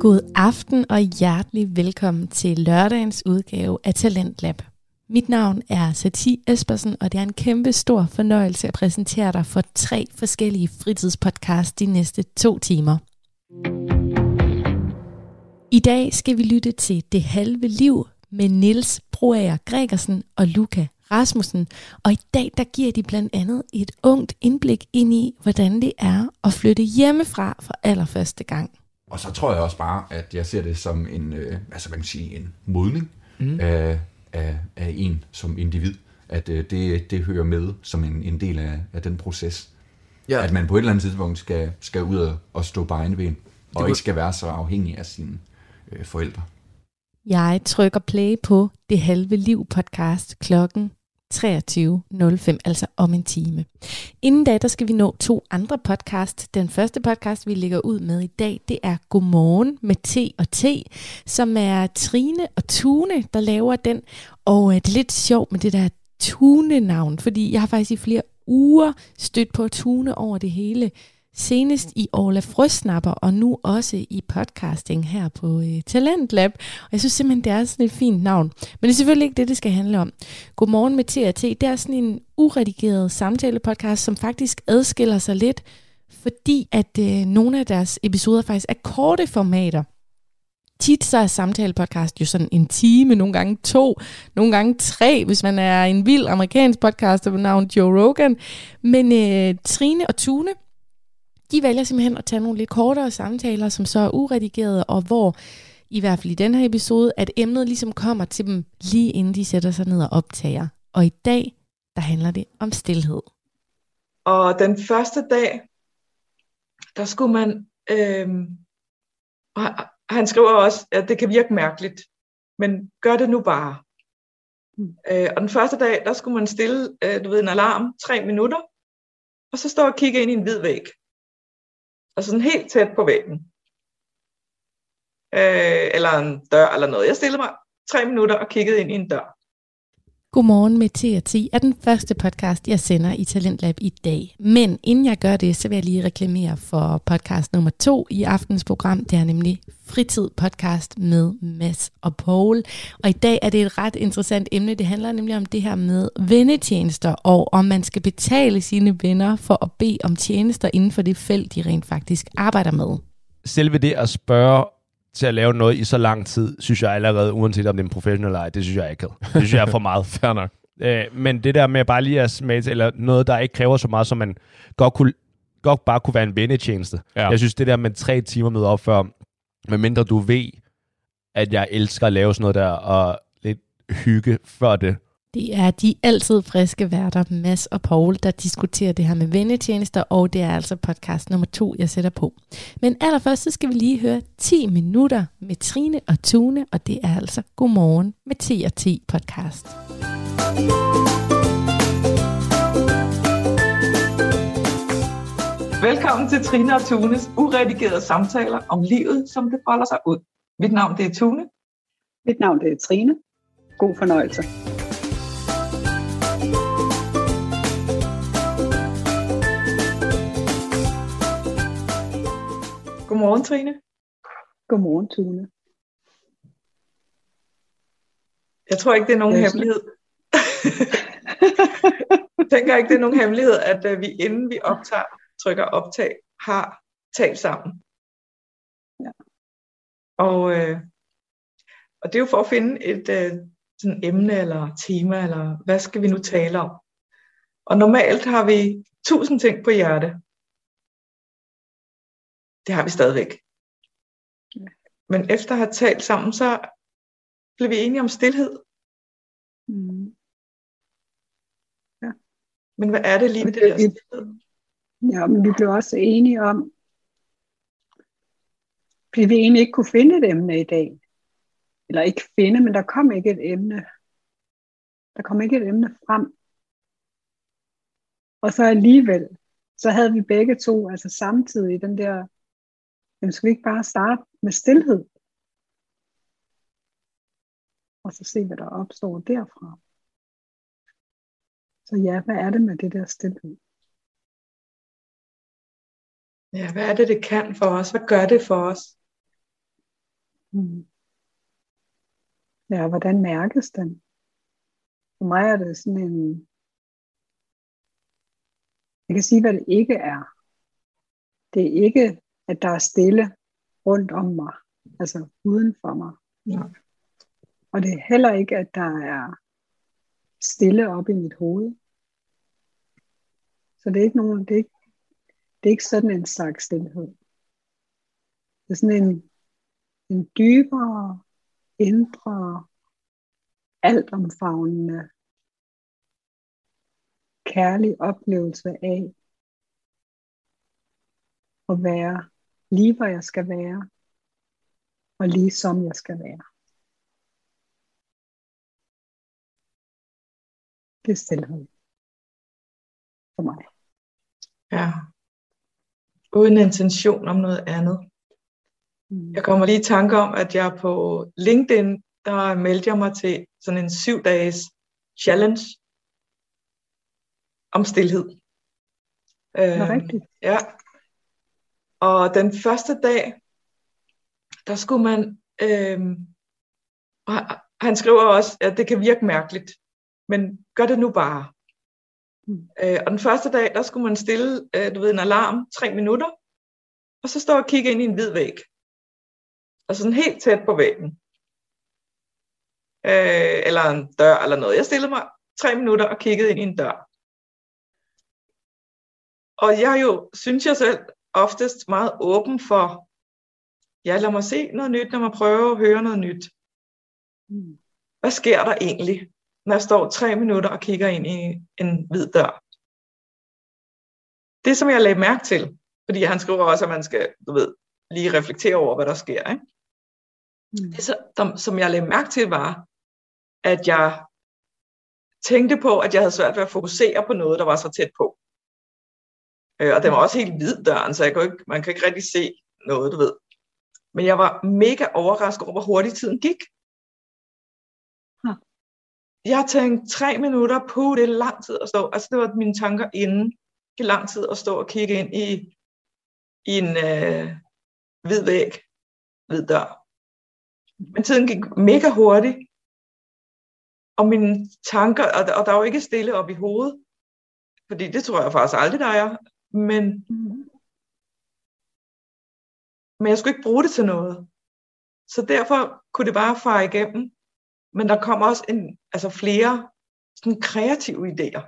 God aften og hjertelig velkommen til lørdagens udgave af Talentlab. Mit navn er Sati Espersen, og det er en kæmpe stor fornøjelse at præsentere dig for tre forskellige fritidspodcasts de næste to timer. I dag skal vi lytte til Det Halve Liv med Nils Broager Gregersen og Luca Rasmussen. Og i dag der giver de blandt andet et ungt indblik ind i, hvordan det er at flytte hjemmefra for allerførste gang. Og så tror jeg også bare, at jeg ser det som en, øh, altså hvad kan man sige, en modning mm. af, af, af en som individ. At øh, det, det hører med som en, en del af, af den proces. Ja. At man på et eller andet tidspunkt skal, skal ud og, og stå på egne ben, og ikke skal være så afhængig af sine øh, forældre. Jeg trykker play på Det Halve Liv podcast klokken 23.05, altså om en time. Inden da, der skal vi nå to andre podcast. Den første podcast, vi lægger ud med i dag, det er Godmorgen med T og T, som er Trine og Tune, der laver den. Og øh, det er lidt sjovt med det der Tune-navn, fordi jeg har faktisk i flere uger stødt på Tune over det hele. Senest i Orla Frøsnapper, og nu også i podcasting her på øh, Talentlab. Og jeg synes simpelthen, det er sådan et fint navn. Men det er selvfølgelig ikke det, det skal handle om. Godmorgen med TRT, det er sådan en uredigeret samtalepodcast, som faktisk adskiller sig lidt, fordi at øh, nogle af deres episoder faktisk er korte formater. Tit så er samtalepodcast jo sådan en time, nogle gange to, nogle gange tre, hvis man er en vild amerikansk podcaster ved navn Joe Rogan. Men øh, Trine og Tune, de vælger simpelthen at tage nogle lidt kortere samtaler, som så er uredigerede, og hvor i hvert fald i den her episode, at emnet ligesom kommer til dem lige inden de sætter sig ned og optager. Og i dag, der handler det om stillhed. Og den første dag, der skulle man, øh, og han skriver også, at det kan virke mærkeligt, men gør det nu bare. Mm. Øh, og den første dag, der skulle man stille øh, du ved, en alarm tre minutter, og så stå og kigge ind i en hvid væg. Altså sådan helt tæt på væggen. Øh, eller en dør eller noget. Jeg stillede mig tre minutter og kiggede ind i en dør. Godmorgen med TRT er den første podcast, jeg sender i Talentlab i dag. Men inden jeg gør det, så vil jeg lige reklamere for podcast nummer to i aftens program. Det er nemlig Fritid podcast med Mads og Paul. Og i dag er det et ret interessant emne. Det handler nemlig om det her med vennetjenester, og om man skal betale sine venner for at bede om tjenester inden for det felt, de rent faktisk arbejder med. Selve det at spørge til at lave noget i så lang tid, synes jeg allerede, uanset om det er en professionel eller ej, det synes jeg ikke. Det synes jeg er for meget. Fair nok. Øh, men det der med bare lige at smage eller noget, der ikke kræver så meget, som man godt, kunne, godt bare kunne være en vennetjeneste. Ja. Jeg synes, det der med tre timer med op før, medmindre du ved, at jeg elsker at lave sådan noget der, og lidt hygge før det, det er de altid friske værter, Mads og Paul, der diskuterer det her med vennetjenester, og det er altså podcast nummer to, jeg sætter på. Men allerførst så skal vi lige høre 10 minutter med Trine og Tune, og det er altså Godmorgen med T&T podcast. Velkommen til Trine og Tunes uredigerede samtaler om livet, som det folder sig ud. Mit navn det er Tune. Mit navn det er Trine. God fornøjelse. Godmorgen, Trine. Godmorgen, Tune. Jeg tror ikke, det er nogen er hemmelighed. jeg tænker ikke, det er nogen hemmelighed, at uh, vi inden vi optager, trykker optag, har talt sammen. Ja. Og, uh, og det er jo for at finde et uh, sådan emne eller tema, eller hvad skal vi nu tale om? Og normalt har vi tusind ting på hjerte. Det har vi stadigvæk. Ja. Men efter at have talt sammen, så blev vi enige om stillhed. Mm. Ja. Men hvad er det lige med det der stillhed? Ja, men vi blev også enige om, fordi vi egentlig ikke kunne finde et emne i dag. Eller ikke finde, men der kom ikke et emne. Der kom ikke et emne frem. Og så alligevel, så havde vi begge to, altså samtidig den der Jamen skal vi ikke bare starte med stillhed? Og så se, hvad der opstår derfra. Så ja, hvad er det med det der stillhed? Ja, hvad er det, det kan for os? Hvad gør det for os? Mm. Ja, hvordan mærkes den? For mig er det sådan en... Jeg kan sige, hvad det ikke er. Det er ikke, at der er stille rundt om mig, altså uden for mig. Ja. Og det er heller ikke, at der er stille op i mit hoved. Så det er ikke nogen, det er ikke, det er ikke sådan en slags stillhed. Det er sådan en, en dybere, indre, altomfavnende, kærlig oplevelse af at være lige hvor jeg skal være, og lige som jeg skal være. Det er stillhed for mig. Ja. Uden intention om noget andet. Mm. Jeg kommer lige i tanke om, at jeg på LinkedIn, der meldte jeg mig til sådan en syv dages challenge om stillhed. Det er rigtigt. Ja. Og den første dag, der skulle man, øh, og han skriver også, at det kan virke mærkeligt, men gør det nu bare. Mm. Øh, og den første dag, der skulle man stille øh, du ved, en alarm tre minutter, og så stå og kigge ind i en hvid væg. Og sådan helt tæt på væggen. Øh, eller en dør eller noget. Jeg stillede mig tre minutter og kiggede ind i en dør. Og jeg jo, synes jeg selv, oftest meget åben for, ja, lad mig se noget nyt, lad mig prøve at høre noget nyt. Mm. Hvad sker der egentlig, når jeg står tre minutter og kigger ind i en hvid dør? Det, som jeg lagde mærke til, fordi han skriver også, at man skal, du ved, lige reflektere over, hvad der sker. Ikke? Mm. Det, som jeg lagde mærke til, var, at jeg tænkte på, at jeg havde svært ved at fokusere på noget, der var så tæt på. Øh, og den var også helt hvid døren, så jeg kunne ikke, man kan ikke rigtig se noget, du ved. Men jeg var mega overrasket over, hvor hurtigt tiden gik. Huh. Jeg tænkte tre minutter på, det er lang tid at stå. Altså det var mine tanker inden. Det er lang tid at stå og kigge ind i, i en øh, hvid væg, hvid dør. Men tiden gik mega hurtigt. Og mine tanker, og der, og der var ikke stille op i hovedet. Fordi det tror jeg faktisk aldrig, der er. Men, mm. men jeg skulle ikke bruge det til noget. Så derfor kunne det bare fare igennem. Men der kom også en, altså flere sådan kreative idéer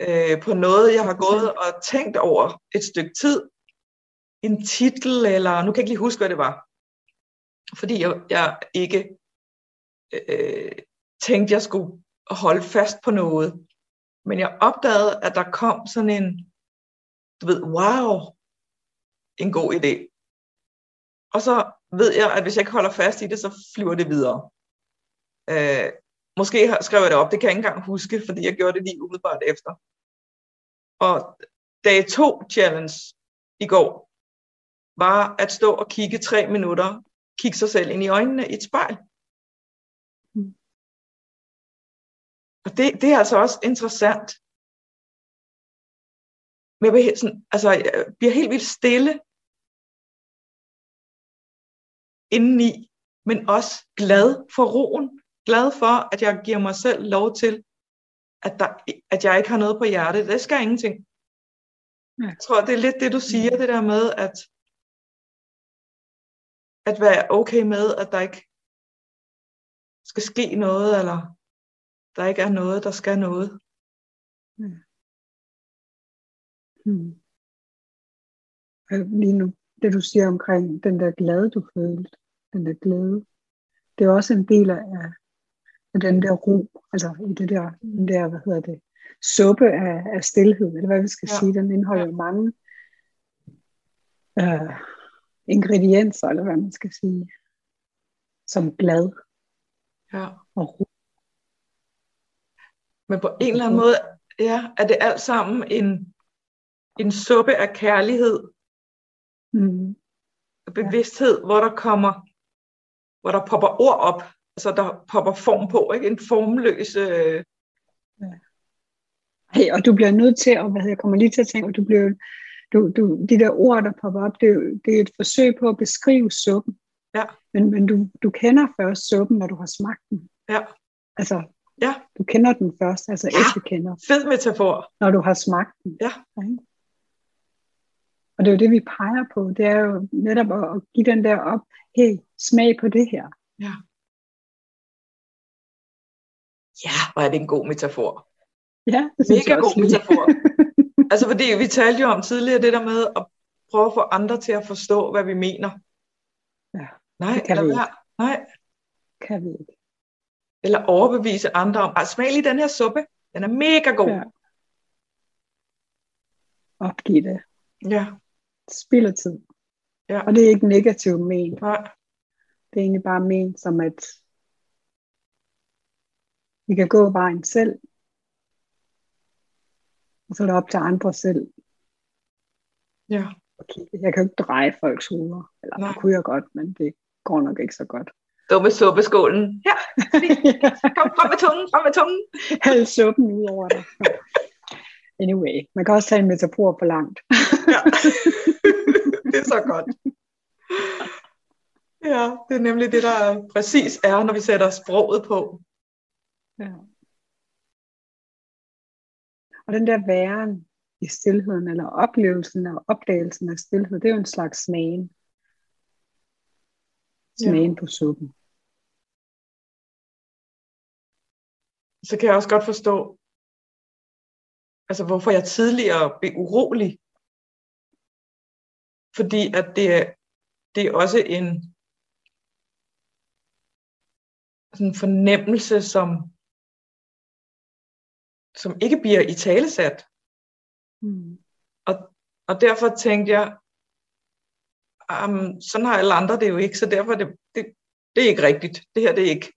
øh, på noget, jeg har gået og tænkt over et stykke tid. En titel, eller nu kan jeg ikke lige huske, hvad det var. Fordi jeg, jeg ikke øh, tænkte, jeg skulle holde fast på noget. Men jeg opdagede, at der kom sådan en, du ved, wow, en god idé. Og så ved jeg, at hvis jeg ikke holder fast i det, så flyver det videre. Øh, måske skrev jeg det op, det kan jeg ikke engang huske, fordi jeg gjorde det lige umiddelbart efter. Og dag to challenge i går, var at stå og kigge tre minutter, kigge sig selv ind i øjnene i et spejl. Og det, det er altså også interessant. Men jeg bliver, sådan, altså, jeg bliver helt vildt stille indeni, men også glad for roen. Glad for, at jeg giver mig selv lov til, at, der, at jeg ikke har noget på hjertet. Det skal ingenting. Jeg tror, det er lidt det, du siger, det der med, at, at være okay med, at der ikke skal ske noget, eller der ikke er noget, der skal noget. Mm. Hmm. Lige nu, det du siger omkring den der glæde, du følte, den der glæde, det er også en del af, af den der ro, altså i det der, den der, hvad hedder det, suppe af, af stillhed, eller hvad vi skal ja. sige, den indeholder ja. mange øh, ingredienser, eller hvad man skal sige, som glad ja. og ro. Men på en eller anden måde, ja, er det alt sammen en, en suppe af kærlighed. Mm. Bevidsthed, hvor der kommer, hvor der popper ord op, altså der popper form på, ikke? En formløs... Øh... Ja. Hey, og du bliver nødt til, og hvad jeg kommer lige til at tænke, at du bliver, du, du, de der ord, der popper op, det det er et forsøg på at beskrive suppen. Ja. Men, men du, du kender først suppen, når du har smagt den. Ja. Altså, Ja. du kender den først, altså Ja. kender, Fed metafor. når du har smagt den. Ja. Ikke? Og det er jo det, vi peger på. Det er jo netop at, at give den der op, hey, smag på det her. Ja, hvor er det en god metafor. Ja, det synes Mega jeg også god lige. metafor. Altså fordi vi talte jo om tidligere det der med at prøve at få andre til at forstå, hvad vi mener. Ja, Nej, det kan vi være. Nej. kan vi ikke. Eller overbevise andre om, at smag lige den her suppe. Den er mega god. Ja. Opgiv det. Ja. Spild af tid. Ja. Og det er ikke negativt men. Nej. Det er egentlig bare ment som, at vi kan gå vejen selv. Og så er det op til andre selv. Ja. Okay, jeg kan jo ikke dreje folks hoveder. Eller Nej. det kunne jeg godt, men det går nok ikke så godt. Dumme suppeskålen. Ja, kom frem med tungen, frem med tungen. Hæld suppen ud over dig. Anyway, man kan også tage en metafor for langt. Ja. det er så godt. Ja, det er nemlig det, der præcis er, når vi sætter sproget på. Ja. Og den der væren i stillheden, eller oplevelsen og opdagelsen af stillhed, det er jo en slags smagen. Smagen ja. på suppen. Så kan jeg også godt forstå, altså hvorfor jeg tidligere blev urolig. Fordi at det, er- det er også en sådan en fornemmelse, som, som ikke bliver i talesat. Mm. Og derfor tænkte jeg, um, sådan har alle andre det jo ikke, så derfor er det, det, det er ikke rigtigt. Det her det er ikke,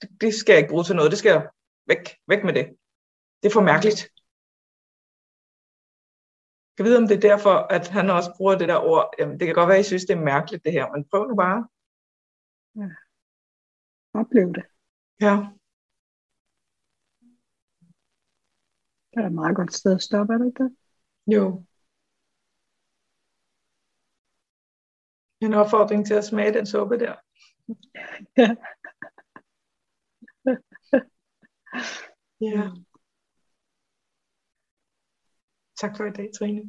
det, det skal jeg ikke bruge til noget. Det skal jeg væk, væk med det. Det er for mærkeligt. Jeg kan vide, om det er derfor, at han også bruger det der ord. Jamen, det kan godt være, at I synes, det er mærkeligt det her, men prøv nu bare. Oplev det. Ja, Det er et meget godt sted at stoppe, er det ikke det? jo. En opfordring til at smage den suppe der. Ja. Ja. Tak for i dag, Trine.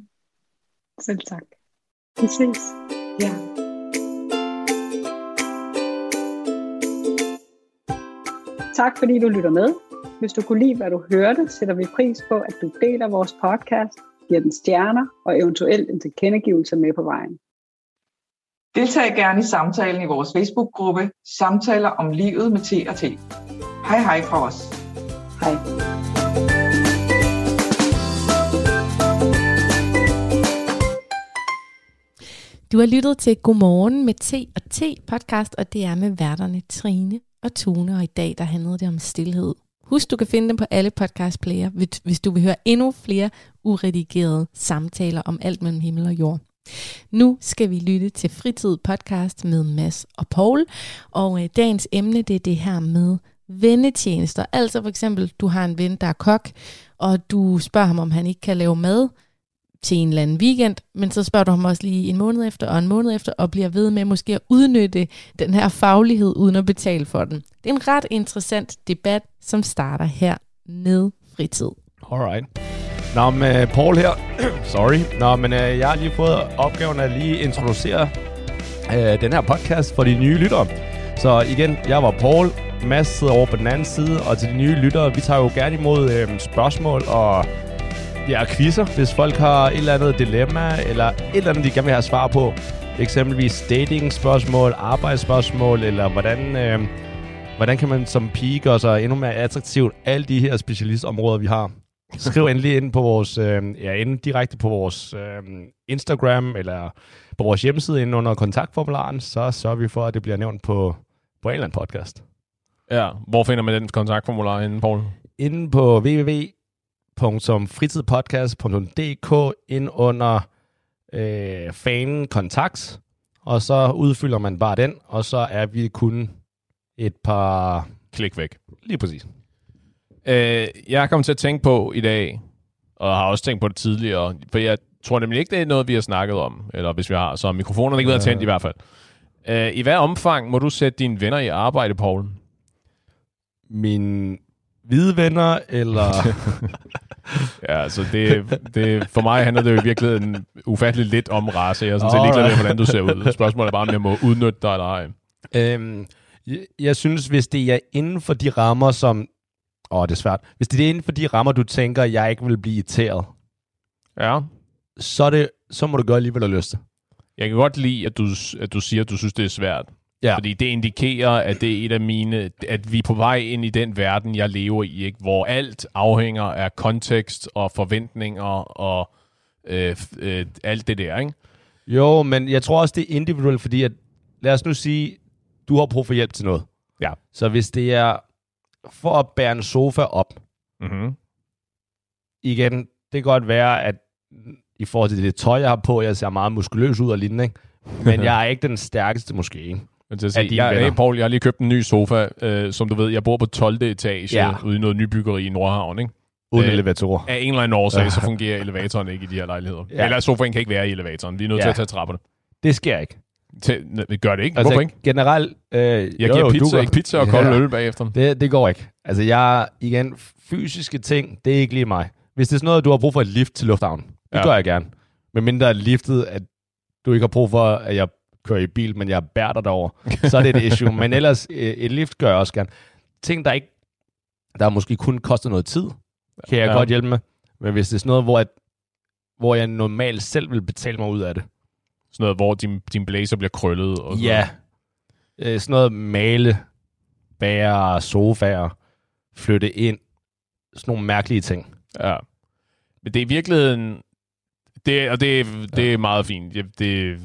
Selv tak. Vi ses. Ja. Tak fordi du lytter med. Hvis du kunne lide, hvad du hørte, sætter vi pris på, at du deler vores podcast, giver den stjerner og eventuelt en tilkendegivelse med på vejen. Deltag gerne i samtalen i vores Facebook-gruppe Samtaler om livet med T og T. Hej hej fra os. Hej. Du har lyttet til Godmorgen med T og T podcast, og det er med værterne Trine og Tune, og i dag der handlede det om stillhed. Husk, du kan finde dem på alle podcastplayer, hvis- hvis du vil høre endnu flere uredigerede samtaler om alt mellem himmel og jord. Nu skal vi lytte til Fritid podcast med Mads og Paul, og øh, dagens emne det er det her med vennetjenester. Altså for eksempel, du har en ven, der er kok, og du spørger ham, om han ikke kan lave mad til en eller anden weekend, men så spørger du ham også lige en måned efter og en måned efter, og bliver ved med måske at udnytte den her faglighed uden at betale for den. Det er en ret interessant debat, som starter her med fritid. Alright. Nå, men øh, Paul her. Sorry. Nå, men øh, jeg har lige fået opgaven at lige introducere øh, den her podcast for de nye lyttere. Så igen, jeg var Paul. Mads sidder over på den anden side, og til de nye lyttere, vi tager jo gerne imod øh, spørgsmål og ja, quizzer, hvis folk har et eller andet dilemma, eller et eller andet, de gerne vil have svar på. Eksempelvis dating-spørgsmål, arbejdsspørgsmål, eller hvordan, øh, hvordan kan man som pige gøre sig endnu mere attraktivt. Alle de her specialistområder, vi har. Skriv endelig ind på vores, øh, ja, ind direkte på vores øh, Instagram, eller på vores hjemmeside inde under kontaktformularen, så sørger vi for, at det bliver nævnt på, på en eller anden podcast. Ja, hvor finder man den kontaktformular inde, Paul? inde på www.fritidpodcast.dk ind under øh, fanen kontakt, og så udfylder man bare den, og så er vi kun et par... Klik væk. Lige præcis. Øh, jeg kommet til at tænke på i dag, og har også tænkt på det tidligere, for jeg tror nemlig ikke, det er noget, vi har snakket om, eller hvis vi har, så mikrofonerne ikke været tændt i hvert fald. Uh, I hvad omfang må du sætte dine venner i arbejde, Paul? Mine hvide venner, eller... ja, altså det, det, for mig handler det jo i virkeligheden ufatteligt lidt om race. Jeg er sådan set ligeglad med, hvordan du ser ud. Spørgsmålet er bare, om jeg må udnytte dig eller ej. Øhm, jeg, jeg synes, hvis det er inden for de rammer, som... Åh, det er svært. Hvis det er inden for de rammer, du tænker, jeg ikke vil blive irriteret, ja. så, det, så må du gøre lige, hvad du har lyst til. Jeg kan godt lide, at du, at du siger, at du synes, det er svært. Ja. Fordi det indikerer, at det er et af mine, at vi er på vej ind i den verden, jeg lever i, ikke? hvor alt afhænger af kontekst og forventninger og øh, øh, alt det der, ikke? Jo, men jeg tror også, det er individuelt, fordi at, lad os nu sige, du har brug for hjælp til noget. Ja. Så hvis det er for at bære en sofa op, mm-hmm. igen, det kan godt være, at i forhold til det tøj, jeg har på, jeg ser meget muskuløs ud og lignende, ikke? men jeg er ikke den stærkeste måske, ikke? Men til at sige, jeg, hey Paul, jeg har lige købt en ny sofa, øh, som du ved, jeg bor på 12. etage ja. ude i noget nybyggeri i Nordhavn, ikke? Uden øh, elevator. Af en eller anden årsag, så fungerer elevatoren ikke i de her lejligheder. Ja. Eller sofaen kan ikke være i elevatoren. Vi er nødt ja. til at tage trapperne. Det sker ikke. Til, gør det ikke? Altså, Hvorfor ikke? Generelt... Øh, jeg giver jo, pizza, ikke pizza og kold ja. øl bagefter. Det, det går ikke. Altså, jeg... Igen, fysiske ting, det er ikke lige mig. Hvis det er sådan noget, du har brug for et lift til lufthavnen, det ja. gør jeg gerne. Men mindre liftet, at du ikke har brug for, at jeg kører i bil, men jeg bærer dig derover, så er det et issue. Men ellers, øh, et lift gør jeg også gerne. Ting, der ikke, der måske kun koster noget tid, kan jeg ja. godt hjælpe med. Men hvis det er sådan noget, hvor, jeg, hvor jeg normalt selv vil betale mig ud af det. Sådan noget, hvor din, din blazer bliver krøllet? Og ja. Øh, sådan noget male, bære, sofaer, flytte ind. Sådan nogle mærkelige ting. Ja. Men det er i virkeligheden... Det, og det, det er meget fint. Det, det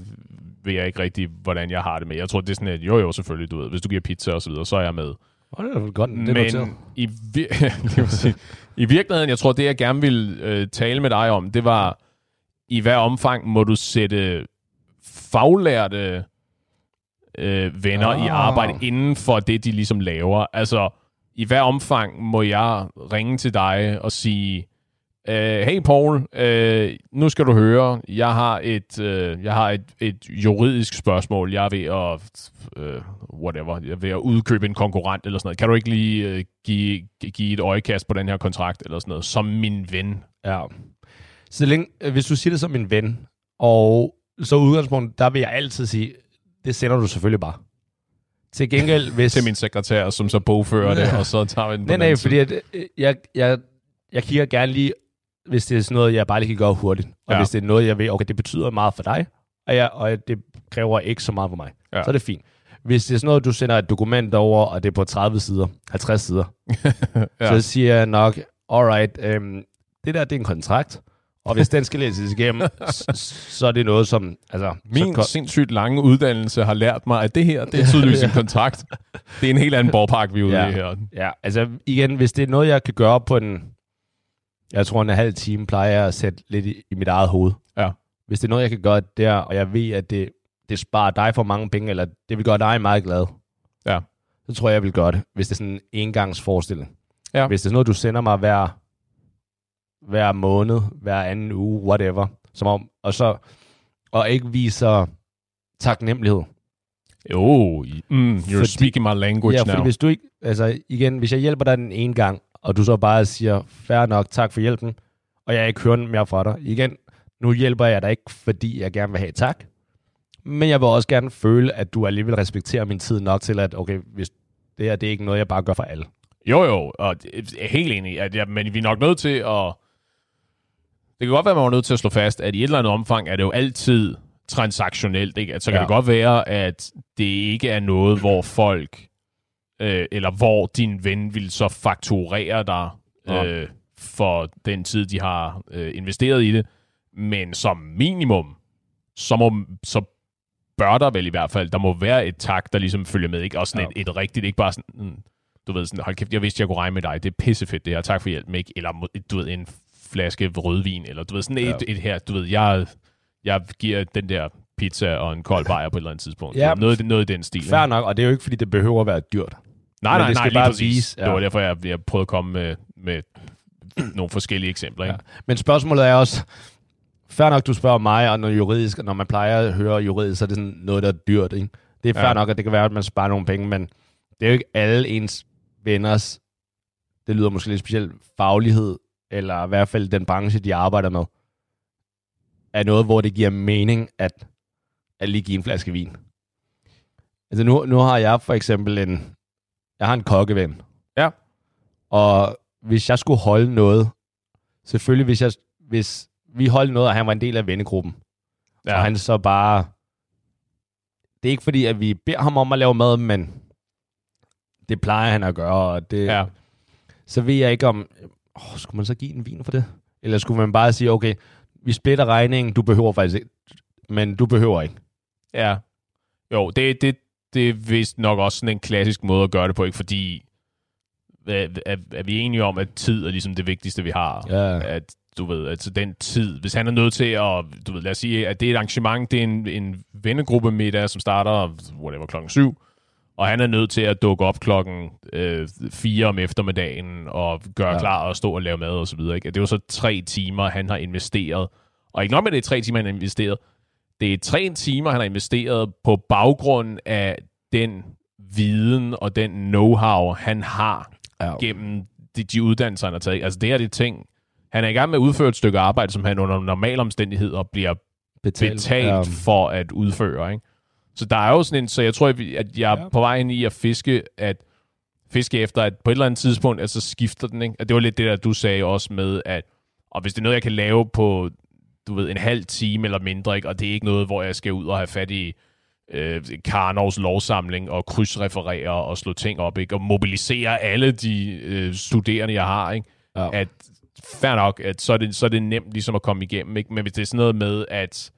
ved jeg ikke rigtig, hvordan jeg har det med. Jeg tror, det er sådan, at jo jo, selvfølgelig, du ved, hvis du giver pizza og så videre, så er jeg med. Oh, det er godt, det er Men i, vir- i virkeligheden, jeg tror, det jeg gerne vil øh, tale med dig om, det var, i hvad omfang må du sætte faglærte øh, venner oh. i ah. arbejde inden for det, de ligesom laver. Altså, i hvad omfang må jeg ringe til dig og sige, Uh, hey Paul, uh, nu skal du høre, jeg har et, uh, jeg har et, et juridisk spørgsmål. Jeg er ved at, uh, whatever, jeg er ved at udkøbe en konkurrent eller sådan noget. Kan du ikke lige uh, give, give et øjekast på den her kontrakt eller sådan noget, som min ven? Ja. Så længe, hvis du siger det som min ven, og så udgangspunkt, der vil jeg altid sige, det sender du selvfølgelig bare. Til gengæld, hvis... Til min sekretær, som så bogfører det, og så tager vi den på Nej, nej, fordi at, jeg, jeg, jeg kigger gerne lige hvis det er sådan noget, jeg bare lige kan gøre hurtigt. Og ja. hvis det er noget, jeg ved, okay, det betyder meget for dig, og, jeg, og det kræver ikke så meget for mig, ja. så er det fint. Hvis det er sådan noget, du sender et dokument over, og det er på 30 sider, 50 sider, ja. så siger jeg nok, alright, øhm, det der, det er en kontrakt, og hvis den skal læses igennem, så er det noget, som... Altså, Min så, sindssygt lange uddannelse har lært mig, at det her, det er tydeligvis en kontrakt. Det er en helt anden borgpark, vi er ude ja. i her. Ja, altså igen, hvis det er noget, jeg kan gøre på en jeg tror, en halv time plejer jeg at sætte lidt i, i mit eget hoved. Ja. Hvis det er noget, jeg kan gøre der, og jeg ved, at det, det sparer dig for mange penge, eller det vil gøre dig meget glad, ja. så tror jeg, jeg vil gøre det, hvis det er sådan en engangsforestilling. Ja. Hvis det er noget, du sender mig hver, hver måned, hver anden uge, whatever, som om, og så og ikke viser taknemmelighed. Jo, mm, you're fordi, speaking my language ja, now. Hvis du ikke, altså igen, hvis jeg hjælper dig den ene gang, og du så bare siger, fair nok, tak for hjælpen, og jeg ikke hører mere fra dig. Igen, nu hjælper jeg dig ikke, fordi jeg gerne vil have tak, men jeg vil også gerne føle, at du alligevel respekterer min tid nok til, at okay, hvis det her det er ikke noget, jeg bare gør for alle. Jo, jo, og jeg er helt enig, at ja, men vi er nok nødt til at... Det kan godt være, at man er nødt til at slå fast, at i et eller andet omfang er det jo altid transaktionelt. Ikke? Så kan ja. det godt være, at det ikke er noget, hvor folk øh, eller hvor din ven vil så fakturere dig ja. øh, for den tid, de har øh, investeret i det. Men som minimum, så, må, så bør der vel i hvert fald, der må være et tak, der ligesom følger med, ikke? Også sådan ja. et, et rigtigt, ikke bare sådan, mm, du ved sådan, hold kæft, jeg vidste, jeg kunne regne med dig, det er pissefedt det her, tak for hjælp, ikke? Eller du ved, en flaske rødvin, eller du ved, sådan ja. et, et her, du ved, jeg, jeg giver den der pizza og en kold bajer på et eller andet tidspunkt. Ja, noget, noget i den stil. Fair nok, og det er jo ikke, fordi det behøver at være dyrt. Nej, nej, det skal nej, bare vise. Ja. Det var derfor, jeg, jeg prøvede at komme med, med nogle forskellige eksempler. Ikke? Ja. Men spørgsmålet er også, før nok du spørger mig, og når juridisk, når man plejer at høre juridisk, så er det sådan noget, der er dyrt. Ikke? Det er fair ja. nok, at det kan være, at man sparer nogle penge, men det er jo ikke alle ens venners, det lyder måske lidt specielt, faglighed, eller i hvert fald den branche, de arbejder med, er noget, hvor det giver mening at, at lige give en flaske vin. Altså nu, nu har jeg for eksempel en, jeg har en kokkeven. Ja. Og hvis jeg skulle holde noget, selvfølgelig hvis, jeg, hvis vi holdt noget, og han var en del af vennegruppen, ja. og han så bare, det er ikke fordi, at vi beder ham om at lave mad, men det plejer han at gøre, og det, Ja. så ved jeg ikke om, åh, skulle man så give en vin for det? Eller skulle man bare sige, okay, vi splitter regningen, du behøver faktisk ikke, men du behøver ikke. Ja. Jo, det, det, det er vist nok også sådan en klassisk måde at gøre det på, ikke? Fordi er, er, er vi enige om, at tid er ligesom det vigtigste, vi har? Ja. At du ved, altså den tid, hvis han er nødt til at, du ved, lad os sige, at det er et arrangement, det er en, en vennegruppe middag, som starter, whatever, klokken syv, og han er nødt til at dukke op klokken øh, 4 om eftermiddagen og gøre Ja. klar og stå og lave mad og så videre. Ikke? Det er jo så tre timer, han har investeret. Og ikke nok med, det er tre timer, han har investeret. Det er tre timer, han har investeret på baggrund af den viden og den know-how, han har Ja. gennem de, de uddannelser, han har taget. Altså det her det er ting, han er i gang med at udføre et stykke arbejde, som han under normale omstændigheder bliver Betalt, betalt Ja. for at udføre. Ikke? Så der er jo sådan en, så jeg tror, at jeg er Ja. på vej ind i at fiske, at fiske efter, at på et eller andet tidspunkt, altså skifter den, ikke? At det var lidt det der, du sagde også med, at og hvis det er noget, jeg kan lave på, du ved, en halv time eller mindre, ikke? og det er ikke noget, hvor jeg skal ud og have fat i øh, Karnovs lovsamling og krydsreferere og slå ting op, ikke? og mobilisere alle de øh, studerende, jeg har, ikke? Ja. at fair nok, at så er, det, så er det nemt ligesom at komme igennem, ikke? men hvis det er sådan noget med, at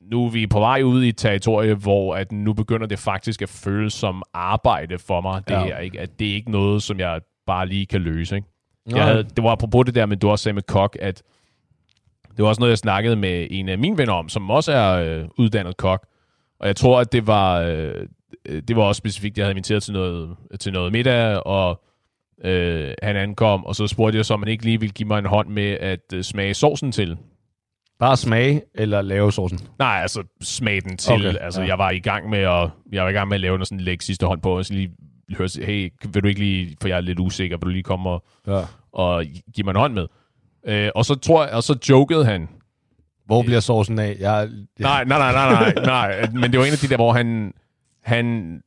nu er vi på vej ud i et territorie, hvor at nu begynder det faktisk at føles som arbejde for mig, det Ja. her, ikke? at det er ikke noget, som jeg bare lige kan løse. Ikke? Jeg havde, det var apropos det der, men du også sagde med kok, at det var også noget, jeg snakkede med en af mine venner om, som også er øh, uddannet kok. Og jeg tror, at det var, øh, det var også specifikt, jeg havde inviteret til noget, til noget middag, og øh, han ankom, og så spurgte jeg så, om han ikke lige ville give mig en hånd med at øh, smage sovsen til. Bare smage eller lave sovsen. Nej, altså smage den til. Okay, altså, ja. jeg var i gang med at, jeg var i gang med at lave noget sådan lægge sidste hånd på, og så lige høre, hey, vil du ikke lige, for jeg er lidt usikker, vil du lige komme og, Ja. og give mig en hånd med? Øh, og så tror jeg, og så jokede han. Hvor bliver sovsen af? Jeg, Nej, nej, nej, nej, nej, nej. Men det var en af de der, hvor han, han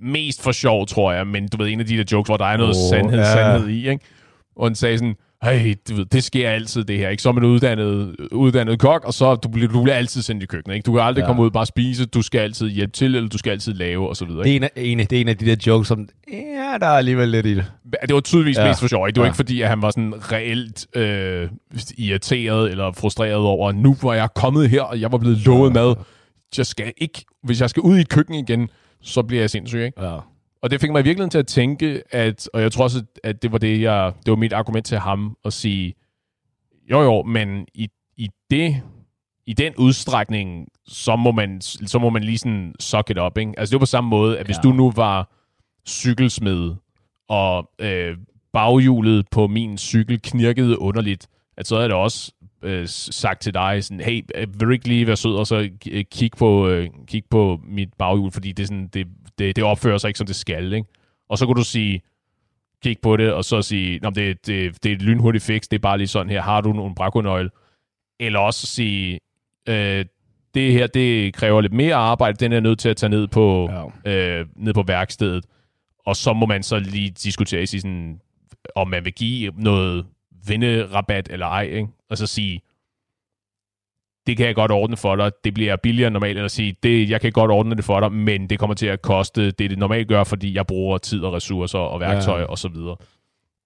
mest for sjov, tror jeg, men du ved, en af de der jokes, hvor der er noget oh, sandhed, ja. sandhed i, ikke? Og han sagde sådan, hey, du ved, det sker altid det her, ikke? Er man uddannet, uddannet kok, og så du, bliver- du bliver altid sendt i køkkenet, ikke? Du kan aldrig Ja. ja. komme ud og bare spise, du skal altid hjælpe til, eller du skal altid lave, og så videre, Det er, ikke? en af, en, det er en af de der jokes, som... Ja, der er alligevel lidt i det. Det var tydeligvis Ja. ja. mest for sjov, ikke? Det var Ja. ja. ikke fordi, at han var sådan reelt øh, irriteret eller frustreret over, nu var jeg kommet her, og jeg var blevet lovet mad. Jeg skal ikke, hvis jeg skal ud i et køkken igen, så bliver jeg sindssyg, ikke? Ja. Og det fik mig i virkeligheden til at tænke, at, og jeg tror også, at det var, det, jeg, det var mit argument til ham at sige, jo jo, men i, i, det, i den udstrækning, så må man, så må man lige sådan suck it up, ikke? Altså det var på samme måde, at hvis Ja. du nu var cykelsmed, og øh, baghjulet på min cykel knirkede underligt, at så havde det også øh, sagt til dig sådan, hey, øh, vil du ikke lige være sød og så øh, kigge på, øh, kig på mit baghjul, fordi det, er sådan, det, det, det opfører sig ikke, som det skal, ikke? Og så kunne du sige, kig på det, og så sige, Nå, det, det, det er et lynhurtigt fix, det er bare lige sådan her, har du nogle brakonøgle? Eller også sige, øh, det her, det kræver lidt mere arbejde, den er nødt til at tage ned på, Ja. øh, ned på værkstedet. Og så må man så lige diskutere, sige sådan, om man vil give noget vinderabat eller ej, ikke? og så sige, det kan jeg godt ordne for dig, det bliver billigere end normalt, eller sige, det, jeg kan godt ordne det for dig, men det kommer til at koste det, det normalt gør, fordi jeg bruger tid og ressourcer og værktøj Ja. ja. og så videre.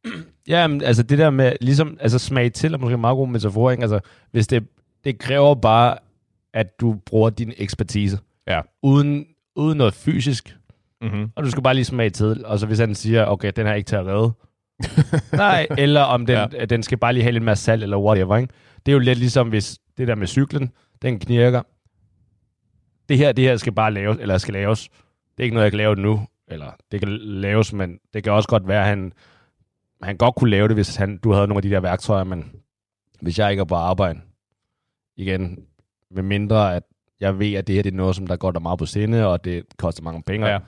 Ja, men altså det der med, ligesom, altså smag til er måske en meget god metafor, ikke? Altså, hvis det, det kræver bare, at du bruger din ekspertise. Ja. Uden, uden noget fysisk. Mm-hmm. Og du skal bare lige smage til. Og så hvis han siger, okay, den her er ikke til at redde. Nej, eller om den, ja. den skal bare lige have lidt mere salt, eller whatever, ikke? Det er jo lidt ligesom, hvis det der med cyklen, den knirker. Det her, det her skal bare laves, eller skal laves. Det er ikke noget, jeg kan lave nu. Eller det kan laves, men det kan også godt være, at han, han godt kunne lave det, hvis han, du havde nogle af de der værktøjer, men hvis jeg ikke er på arbejde, igen, med mindre at jeg ved, at det her det er noget, som der går der meget på sinde, og det koster mange penge. Ja.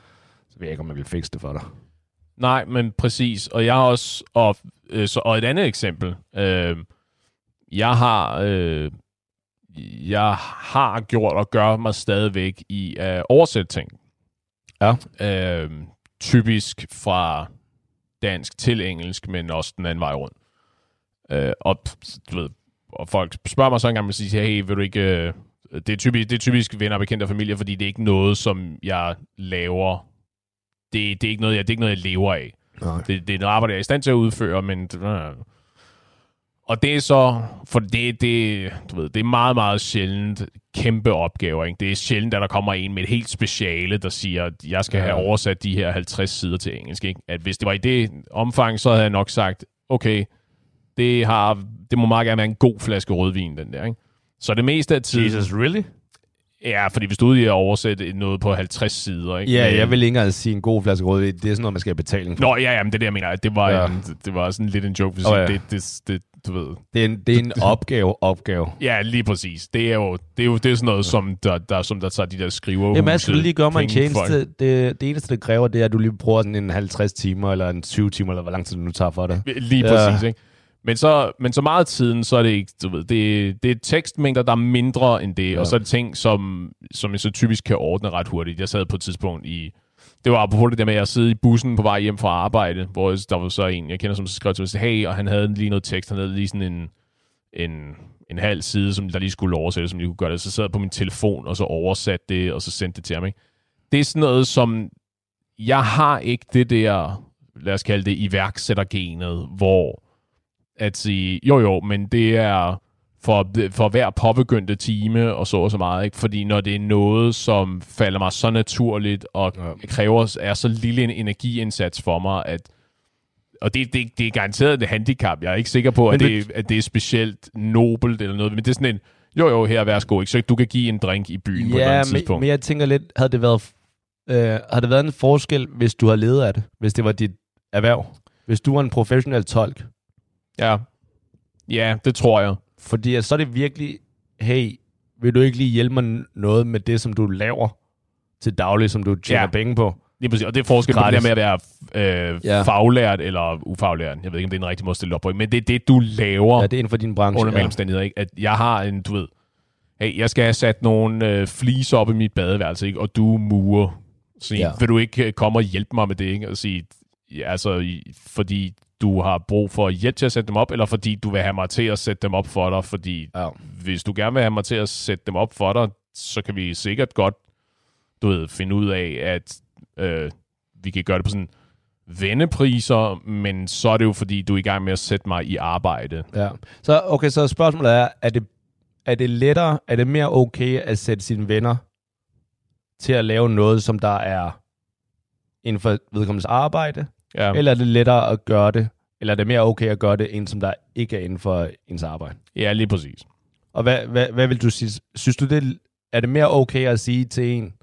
Så ved jeg ikke, om jeg vil fikse det for dig. Nej, men præcis. Og jeg har også... Og, øh, så, og et andet eksempel. Øh, jeg har... Øh, jeg har gjort og gør mig stadigvæk i at oversætte ting. Ja. Øh, typisk fra dansk til engelsk, men også den anden vej rundt. Øh, og, du ved, og folk spørger mig så engang, og siger, hey, vil du ikke... Øh, det, er typisk, det er typisk venner, bekendte og familie, fordi det er ikke noget, som jeg laver. Det, det, er, ikke noget, jeg, det er ikke noget, jeg lever af. Nej. Det, det er noget arbejde, jeg er i stand til at udføre, men... Øh. Og det er så... For det, det, du ved, det er meget, meget sjældent kæmpe opgaver. Ikke? Det er sjældent, at der kommer en med et helt speciale, der siger, at jeg skal ja. have oversat de her 50 sider til engelsk. Ikke? At hvis det var i det omfang, så havde jeg nok sagt, okay, det, har, det må meget gerne være en god flaske rødvin, den der. Ikke? Så det meste af tiden... Jesus, really? Ja, fordi hvis du er ude i at oversætte noget på 50 sider, ikke? Ja, Men- jeg vil ikke engang sige en god flaske rødvin. Det er sådan noget, man skal have betaling for. Nå, ja, ja, men det er det, jeg mener. Det var, Ja. ja. en, det var sådan lidt en joke, hvis oh, ja. ja. det, det, det, du ved. Det er en, det er en opgave, opgave. Ja, lige præcis. Det er jo, det er jo det er sådan noget, som der, der, som der tager de der skriver. Jamen, jeg skulle lige gøre mig en tjeneste. Det, det eneste, det kræver, det er, at du lige bruger sådan en 50 timer, eller en 20 timer, eller hvor lang tid det nu tager for dig. Lige Ja. præcis, ikke? Men så, men så meget tiden, så er det ikke, du ved, det, det er tekstmængder, der er mindre end det, Ja. og så er det ting, som, som jeg så typisk kan ordne ret hurtigt. Jeg sad på et tidspunkt i, det var apropos det der med at sidde i bussen på vej hjem fra arbejde, hvor der var så en, jeg kender, som skrev til mig, hey, og han havde lige noget tekst, han havde lige sådan en, en, en halv side, som der lige skulle oversætte, som lige kunne gøre det. Så sad jeg på min telefon, og så oversatte det, og så sendte det til ham. Ikke? Det er sådan noget, som jeg har ikke det der, lad os kalde det iværksættergenet, hvor at sige, jo jo, men det er for, for hver påbegyndte time og så og så meget, ikke? fordi når det er noget, som falder mig så naturligt og Ja. ja. kræver er så lille en energiindsats for mig, at og det, det, det er garanteret et handicap. Jeg er ikke sikker på, at Men det, at det er specielt nobelt eller noget, men det er sådan en, jo jo, her værsgo, ikke? så du kan give en drink i byen på et eller Ja, andet men, tidspunkt. men jeg tænker lidt, havde det været, øh, havde det været en forskel, hvis du har levet af det? Hvis det var dit erhverv? Hvis du var en professionel tolk? Ja. ja, det tror jeg. Fordi at så er det virkelig, hey, vil du ikke lige hjælpe mig noget med det, som du laver til daglig, som du tjener Ja. penge på? Lige præcis. Og det er forskel på det der med at være øh, Ja. ja. faglært eller ufaglært. Jeg ved ikke, om det er en rigtig måde at stille det op på. Men det er det, du laver Ja, det er inden for din branche. under ja. omstændigheder. Ikke? At jeg har en, du ved, hey, jeg skal have sat nogle øh, fliser op i mit badeværelse, ikke? og du murer. Så Ja. ja. vil du ikke øh, komme og hjælpe mig med det? Ikke? Og sige, ja, altså, fordi du har brug for hjælp til at sætte dem op, eller fordi du vil have mig til at sætte dem op for dig, fordi Ja. hvis du gerne vil have mig til at sætte dem op for dig, så kan vi sikkert godt, du ved, finde ud af, at øh, vi kan gøre det på sådan vennepriser, men så er det jo fordi, du er i gang med at sætte mig i arbejde. Ja. Så, okay, så spørgsmålet er, er det, er det lettere, er det mere okay at sætte sine venner til at lave noget, som der er inden for vedkommendes arbejde. Ja. eller er det lettere at gøre det, eller er det mere okay at gøre det, end som der ikke er inden for ens arbejde? ja, lige præcis. Og hvad, hvad, hvad vil du sige? Synes du, det, er det mere okay at sige til en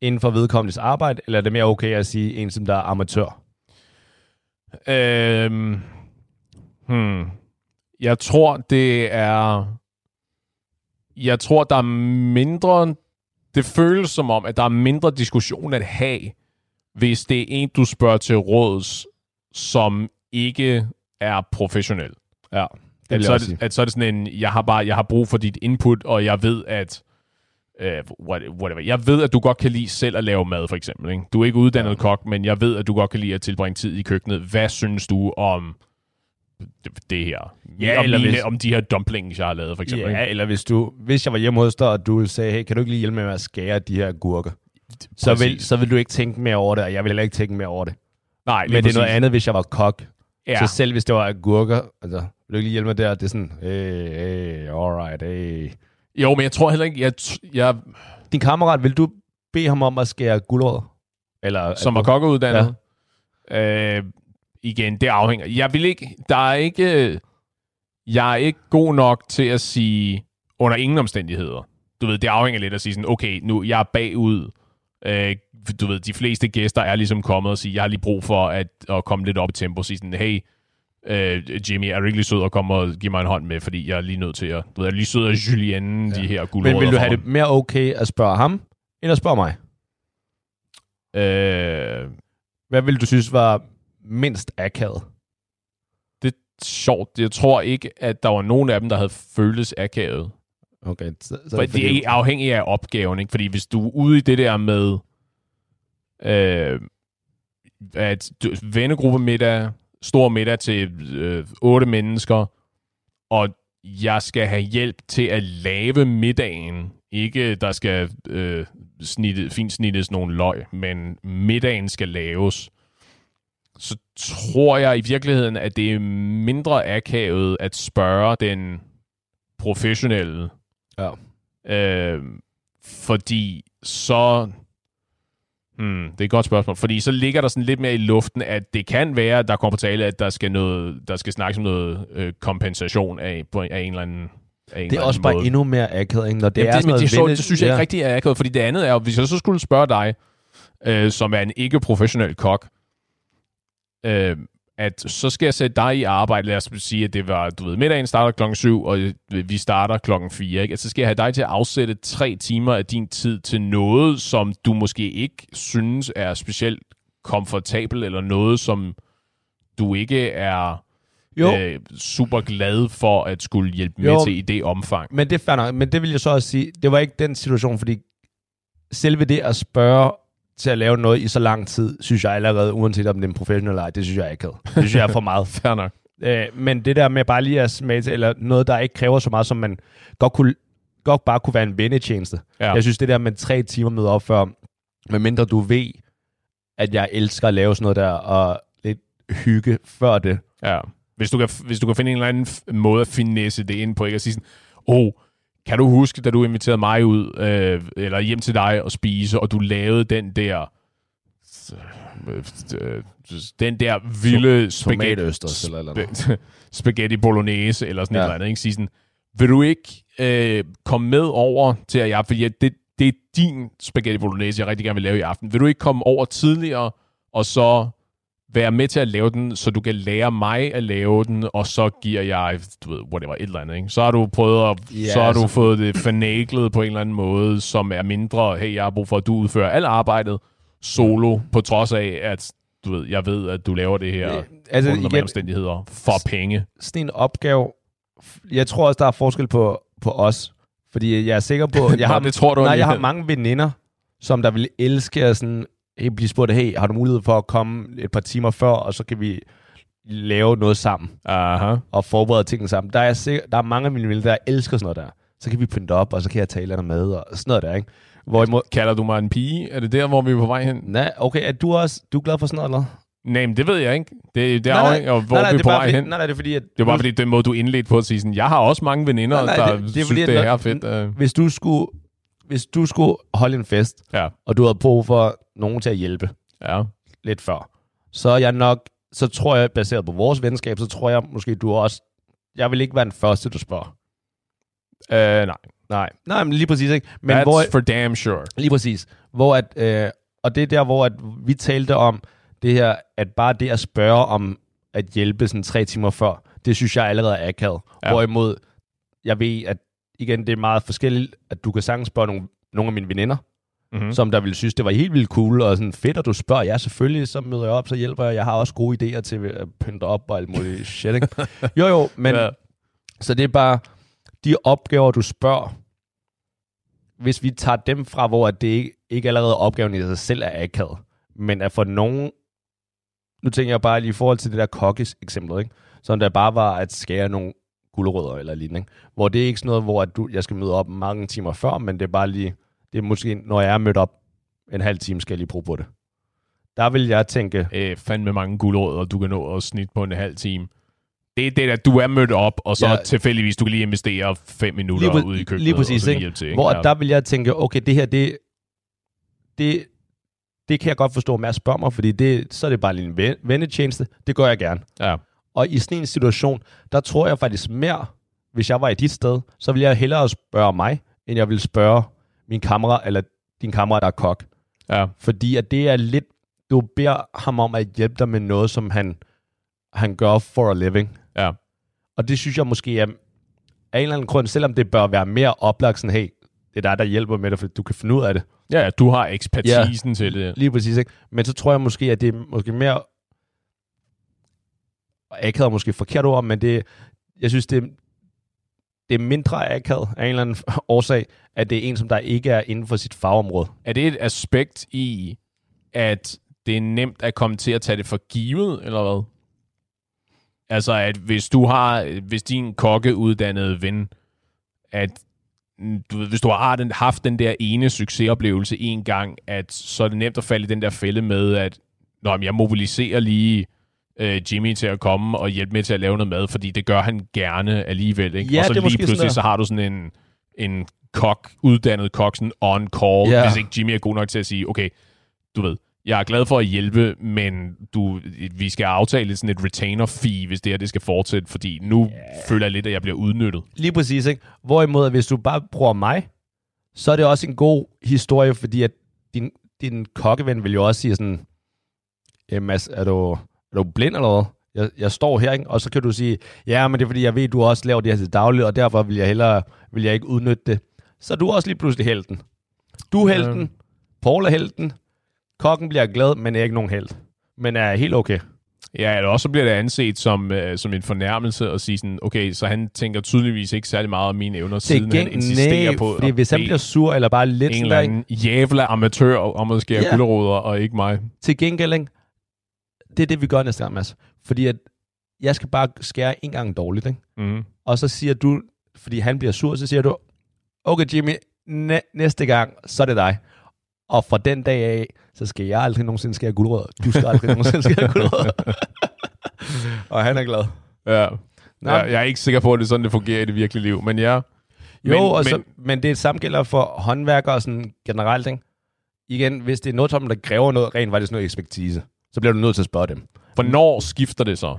inden for vedkommendes arbejde, eller er det mere okay at sige en, som der er amatør? Øhm, hmm. Jeg tror, det er... Jeg tror, der er mindre... Det føles som om, at der er mindre diskussion at have, hvis det er en, du spørger til råds, som ikke er professionel. Ja, det At så, er det, at så er det sådan en, jeg har bare, jeg har brug for dit input, og jeg ved, at what- whatever. Jeg ved, at du godt kan lide selv at lave mad, for eksempel. Ikke? Du er ikke uddannet ja. kok, men jeg ved, at du godt kan lide at tilbringe tid i køkkenet. Hvad synes du om det, det her? Ja, om, eller mine, hvis- om de her dumplings, jeg har lavet, for eksempel. Ja, ikke? eller hvis, du, hvis jeg var hjemme hos dig, og du sagde, hey, kan du ikke lige hjælpe med at skære de her gurker? Så vil, så vil du ikke tænke mere over det, og jeg vil heller ikke tænke mere over det. Nej, Men det er noget andet, hvis jeg var kok. Ja. Så selv hvis det var agurker, altså, vil du ikke lige hjælpe mig der? Det er sådan, hey, hey, alright, hey. Jo, men jeg tror heller ikke, jeg, jeg Din kammerat, vil du bede ham om at skære guldrødder? Eller, som er kokkeuddannet. Ja. Øh, igen, det afhænger. Jeg vil ikke, der er ikke, jeg er ikke god nok til at sige, under ingen omstændigheder. Du ved, det afhænger lidt at sige sådan, okay, nu jeg er bagud. Øh, du ved, de fleste gæster er ligesom kommet og sige, jeg har lige brug for at, at komme lidt op i tempo og sige sådan, hey, øh, Jimmy, er du ikke lige sød at komme og give mig en hånd med, fordi jeg er lige nødt til at, du ved, jeg er lige sød af Julianne, ja. de her guldråder. Men vil du have det mere okay at spørge ham, end at spørge mig? Øh, Hvad vil du synes var mindst akavet? det er sjovt. Jeg tror ikke, at der var nogen af dem, der havde føltes akavet. Okay, så, så For det er afhængigt af opgaven, ikke? Fordi hvis du er ude i det der med øh, at vennegruppe middag, stor middag til øh, otte mennesker, og jeg skal have hjælp til at lave middagen. Ikke, der skal øh, snitte, fint snittes nogle løg, men middagen skal laves. Så tror jeg i virkeligheden, at det er mindre akavet at spørge den professionelle Ja. Øh, fordi så... Hmm, det er et godt spørgsmål. Fordi så ligger der sådan lidt mere i luften, at det kan være, at der kommer på tale, at der skal, noget, der skal snakkes om noget øh, kompensation af, på, af en eller anden Det er også bare måde. endnu mere akavet, ikke? Når det Jamen, er det, noget det, venne- det synes jeg ja. ikke rigtig er akavet, fordi det andet er hvis jeg så skulle spørge dig, øh, som er en ikke-professionel kok, øh, at så skal jeg sætte dig i arbejde, lad os sige, at det var, du ved, middagen starter klokken 7, og vi starter klokken 4, ikke? Så skal jeg have dig til at afsætte tre timer af din tid til noget, som du måske ikke synes er specielt komfortabel, eller noget, som du ikke er Jo. øh, super glad for at skulle hjælpe med Jo. til i det omfang. Men det nok. Men det vil jeg så også sige, det var ikke den situation, fordi selve det at spørge til at lave noget i så lang tid, synes jeg allerede, uanset om det er en professionel eller ej, det synes jeg ikke Det synes jeg er for meget. Fair nok. Øh, men det der med bare lige at smage til, eller noget, der ikke kræver så meget, som man godt, kunne, godt bare kunne være en vennetjeneste. Ja. Jeg synes, det der med tre timer med op før, medmindre du ved, at jeg elsker at lave sådan noget der, og lidt hygge før det. Ja. Hvis du, kan, hvis du kan finde en eller anden måde at finesse det ind på, ikke at sige sådan, oh, kan du huske, da du inviterede mig ud, øh, eller hjem til dig og spise, og du lavede den der, øh, den der vilde spaghetti, eller eller spaghetti bolognese, eller sådan ja. Et eller andet, ikke? Sige sådan, vil du ikke øh, komme med over til at jeg, fordi det, det er din spaghetti bolognese, jeg rigtig gerne vil lave i aften. Vil du ikke komme over tidligere, og så være med til at lave den, så du kan lære mig at lave den, og så giver jeg, du ved, whatever, et eller andet, ikke? Så har du prøvet at, Ja, så har du altså- fået det fornæglet på en eller anden måde, som er mindre, hey, jeg har brug for, at du udfører alt arbejdet solo, på trods af, at du ved, jeg ved, at du laver det her Øh, altså, under igen, omstændigheder for penge. sådan en opgave, jeg tror også, der er forskel på, på os. Fordi jeg er sikker på, jeg Nå, har, det tror du nej, jeg har mange veninder, som der vil elske at sådan, blive spurgt, hey, har du mulighed for at komme et par timer før, og så kan vi lave noget sammen, Aha. og forberede tingene sammen. Der er, sikker, der er mange af mine venner, der elsker sådan noget der. Så kan vi pynte op, og så kan jeg tale med, og sådan noget der, ikke? Hvorimod, Kalder du mig en pige? Er det der, hvor vi er på vej hen? nej, okay, er du også, du er glad for sådan noget, eller? Nej, men det ved jeg ikke. Det, det er Nej, afhængigt af, hvor nej, nej, vi er på vej fordi, hen. Nej, nej, det er fordi, at... Det var bare fordi, den måde, du indledte på at sige sådan, jeg har også mange veninder, Nej, nej, der det- det er synes, fordi, det er fedt. Uh, Hvis du skulle, hvis du skulle holde en fest, ja, og du havde brug for nogen til at hjælpe, ja. lidt før. Så er jeg nok, så tror jeg, baseret på vores venskab, så tror jeg måske, du også, jeg vil ikke være den første, du spørger. Uh, nej, Nej, nej, men lige præcis, ikke? Men That's hvor, for damn sure. lige præcis, hvor at, øh, og det er der, hvor at vi talte om det her, at bare det at spørge om at hjælpe sådan tre timer før, det synes jeg allerede er akavet. Ja. Hvorimod, jeg ved, at igen, det er meget forskelligt, at du kan sagtens spørge nogle, nogle af mine veninder, Mm-hmm. mm. som der ville synes, det var helt vildt cool, og sådan fedt, at du spørger. Ja, selvfølgelig, så møder jeg op, så hjælper jeg. Jeg har også gode idéer til at pynte op og alt muligt shit, ikke? Jo, jo, men Ja. så det er bare de opgaver, du spørger, hvis vi tager dem fra, hvor det ikke, ikke allerede opgaven i sig selv er akavet, men at for nogen, nu tænker jeg bare lige i forhold til det der kokkes eksempel, ikke? som der bare var at skære nogle gulerødder eller lignende, ikke? hvor det er ikke sådan noget, hvor at du, jeg skal møde op mange timer før, men det er bare lige, det er måske, når jeg er mødt op en halv time, skal jeg lige bruge på det. Der vil jeg tænke, Øh, fandme mange guldråd, du kan nå at snit på en halv time. Det er det, at du er mødt op, og så ja. Tilfældigvis, du kan lige investere fem minutter Lige ude i køkkenet. lige præcis, og ikke? til, ikke? Hvor Ja. der vil jeg tænke, okay, det her, det, det, det kan jeg godt forstå at spørge mig, fordi det, så er det bare lige en ven- vennetjeneste. Det gør jeg gerne. Ja. Og i sådan en situation, der tror jeg faktisk mere, hvis jeg var i dit sted, så ville jeg hellere spørge mig, end jeg ville spørge min kammerat, eller din kammerat, der er kok. Ja. Fordi at det er lidt, du beder ham om at hjælpe dig med noget, som han han gør for a living. Ja. Og det synes jeg måske er af en eller anden grund, selvom det bør være mere oplagt, sådan, hey, det er dig, der hjælper med det, for du kan finde ud af det. Ja, du har ekspertisen ja, til det. Lige præcis, ikke? Men så tror jeg måske, at det er måske mere... Akavet måske forkert ord, men det, jeg synes, det, det er mindre akavet af en eller anden årsag, at det er en, som der ikke er inden for sit fagområde. Er det et aspekt i, at det er nemt at komme til at tage det for givet, eller hvad? Altså, at hvis du har, hvis din kokkeuddannede ven, at mm, du ved, hvis du har den, haft den der ene succesoplevelse en gang, at så er det nemt at falde i den der fælde med, at Nå, jeg mobiliserer lige øh, Jimmy til at komme og hjælpe med til at lave noget mad, fordi det gør han gerne alligevel. Ikke? Ja, og så lige pludselig, så har du sådan en, en kok, uddannet kok, sådan on call, Ja. hvis ikke Jimmy er god nok til at sige, okay, du ved, jeg er glad for at hjælpe, men du, vi skal aftale sådan et retainer fee, hvis det her det skal fortsætte, fordi nu yeah. føler jeg lidt, at jeg bliver udnyttet. Lige præcis, ikke? Hvorimod, hvis du bare bruger mig, så er det også en god historie, fordi at din, din kokkeven vil jo også sige sådan, "Jamen, Mads, er du, er du blind eller hvad? Jeg, jeg står her, ikke? Og så kan du sige, ja, men det er fordi, jeg ved, du også laver det her til dagligt, og derfor vil jeg hellere vil jeg ikke udnytte det. Så er du også lige pludselig helten. Du er helten, Ja. Paul er helten, kokken bliver glad, men er ikke nogen held. Men er helt okay. Ja, eller også så bliver det anset som, øh, som en fornærmelse at sige sådan, okay, så han tænker tydeligvis ikke særlig meget om mine evner, siden han insisterer nej, på fordi hvis han bliver sur, eller bare lidt en eller anden jævla amatør om at skære yeah. og ikke mig. til gengæld? Det er det, vi gør næste gang, Mads. Fordi at jeg skal bare skære en gang dårligt, ikke? Mm. Og så siger du, fordi han bliver sur, så siger du, okay Jimmy, næ- næste gang, så er det dig. Og fra den dag af, så skal jeg aldrig nogensinde skære guldrødder. Du skal aldrig nogensinde skære guldrødder. og han er glad. Ja. Nå. Jeg er ikke sikker på, at det er sådan, det fungerer i det virkelige liv, men ja. Jo, men, men, og så, men, men det er samme gælder for håndværkere sådan generelt. Ikke? Igen, hvis det er noget, som der kræver noget rent faktisk noget ekspertise, så bliver du nødt til at spørge dem. hvornår skifter det så?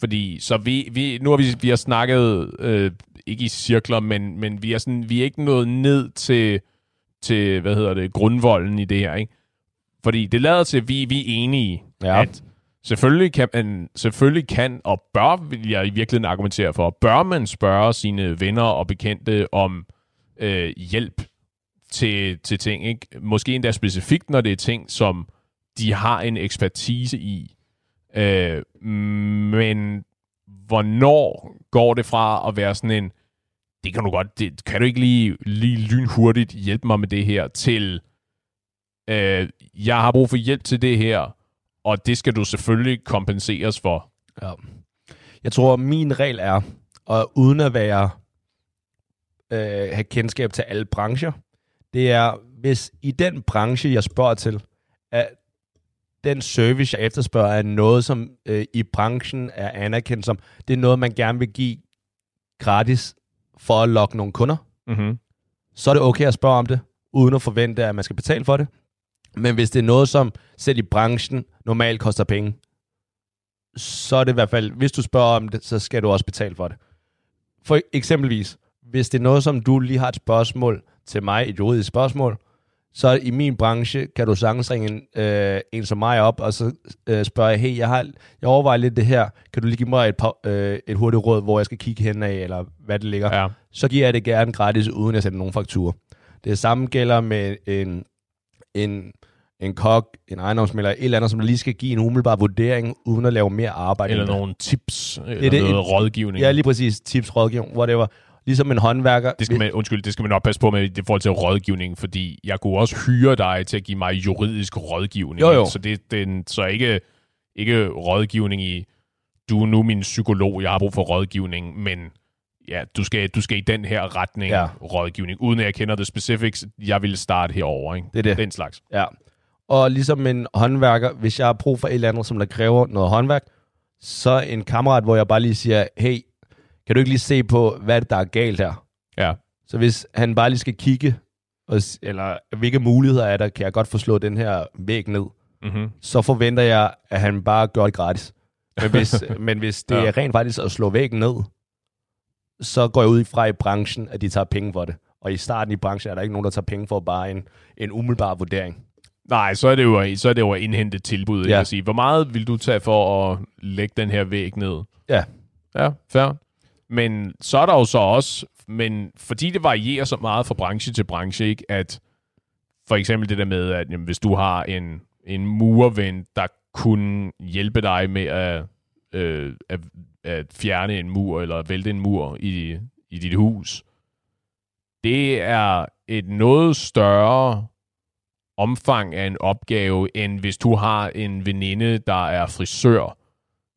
Fordi så vi, vi, nu har vi, vi har snakket, øh, ikke i cirkler, men, men vi, er sådan, vi er ikke nået ned til, til, hvad hedder det, grundvolden i det her, ikke? Fordi det lader til, at vi, vi er enige, Ja. at selvfølgelig kan, man, selvfølgelig kan og bør, vil jeg i virkeligheden argumentere for, bør man spørge sine venner og bekendte om øh, hjælp til, til ting, ikke? Måske endda specifikt, når det er ting, som de har en ekspertise i. Øh, men hvornår går det fra at være sådan en, det kan du godt, det, kan du ikke lige, lige lynhurtigt hjælpe mig med det her, til, øh, jeg har brug for hjælp til det her, og det skal du selvfølgelig kompenseres for. Ja. Jeg tror, min regel er, og uden at være øh, have kendskab til alle brancher, det er, hvis i den branche, jeg spørger til, at den service, jeg efterspørger, er noget, som øh, i branchen er anerkendt som, det er noget, man gerne vil give gratis for at lokke nogle kunder, Mm-hmm. så er det okay at spørge om det, uden at forvente, at man skal betale for det. Men hvis det er noget, som selv i branchen normalt koster penge, så er det i hvert fald, hvis du spørger om det, så skal du også betale for det. For eksempelvis, hvis det er noget, som du lige har et spørgsmål til mig, et juridisk spørgsmål, så i min branche kan du sagtens ringe en, øh, en som mig op, og så øh, spørger jeg, hey, jeg, har, jeg overvejer lidt det her, kan du lige give mig et, par, øh, et hurtigt råd, hvor jeg skal kigge hen af, eller hvad det ligger Ja. så giver jeg det gerne gratis, uden at sende nogen faktur. Det samme gælder med en, en, en kok, en ejendomsmælder, et eller andet, som lige skal give en umiddelbar vurdering, uden at lave mere arbejde. Eller nogle tips, eller det, noget et- rådgivning. Ja, lige præcis. Tips, rådgivning, whatever. Ligesom en håndværker. Det skal man, undskyld, det skal man nok passe på med i forhold til rådgivning, fordi jeg kunne også hyre dig til at give mig juridisk rådgivning. Jo, jo. Så det, det så ikke, ikke rådgivning i, du er nu min psykolog, jeg har brug for rådgivning, men ja, du skal, du skal i den her retning Ja. rådgivning, uden at jeg kender det specifics, jeg ville starte herover, ikke? Det er det. Den slags. Ja. Og ligesom en håndværker, hvis jeg har brug for et eller andet, som der kræver noget håndværk, så en kammerat, hvor jeg bare lige siger, hey, kan du ikke lige se på, hvad det, der er galt her? Ja. Så hvis han bare lige skal kigge, og, eller hvilke muligheder er der, kan jeg godt få slået den her væg ned, Mm-hmm. så forventer jeg, at han bare gør det gratis. Men hvis, men hvis det Ja. er rent faktisk at slå væggen ned, så går jeg ud fra i branchen, at de tager penge for det. Og i starten i branchen er der ikke nogen, der tager penge for bare en, en umiddelbar vurdering. Nej, så er det jo, så er det jo at indhente tilbud. Ja. At sige, hvor meget vil du tage for at lægge den her væg ned? Ja. Ja, fair. Men så er der jo så også, men fordi det varierer så meget fra branche til branche, ikke, at for eksempel det der med, at jamen, hvis du har en, en murven, der kunne hjælpe dig med at, øh, at, at fjerne en mur eller vælte en mur i, i dit hus, det er et noget større omfang af en opgave, end hvis du har en veninde, der er frisør,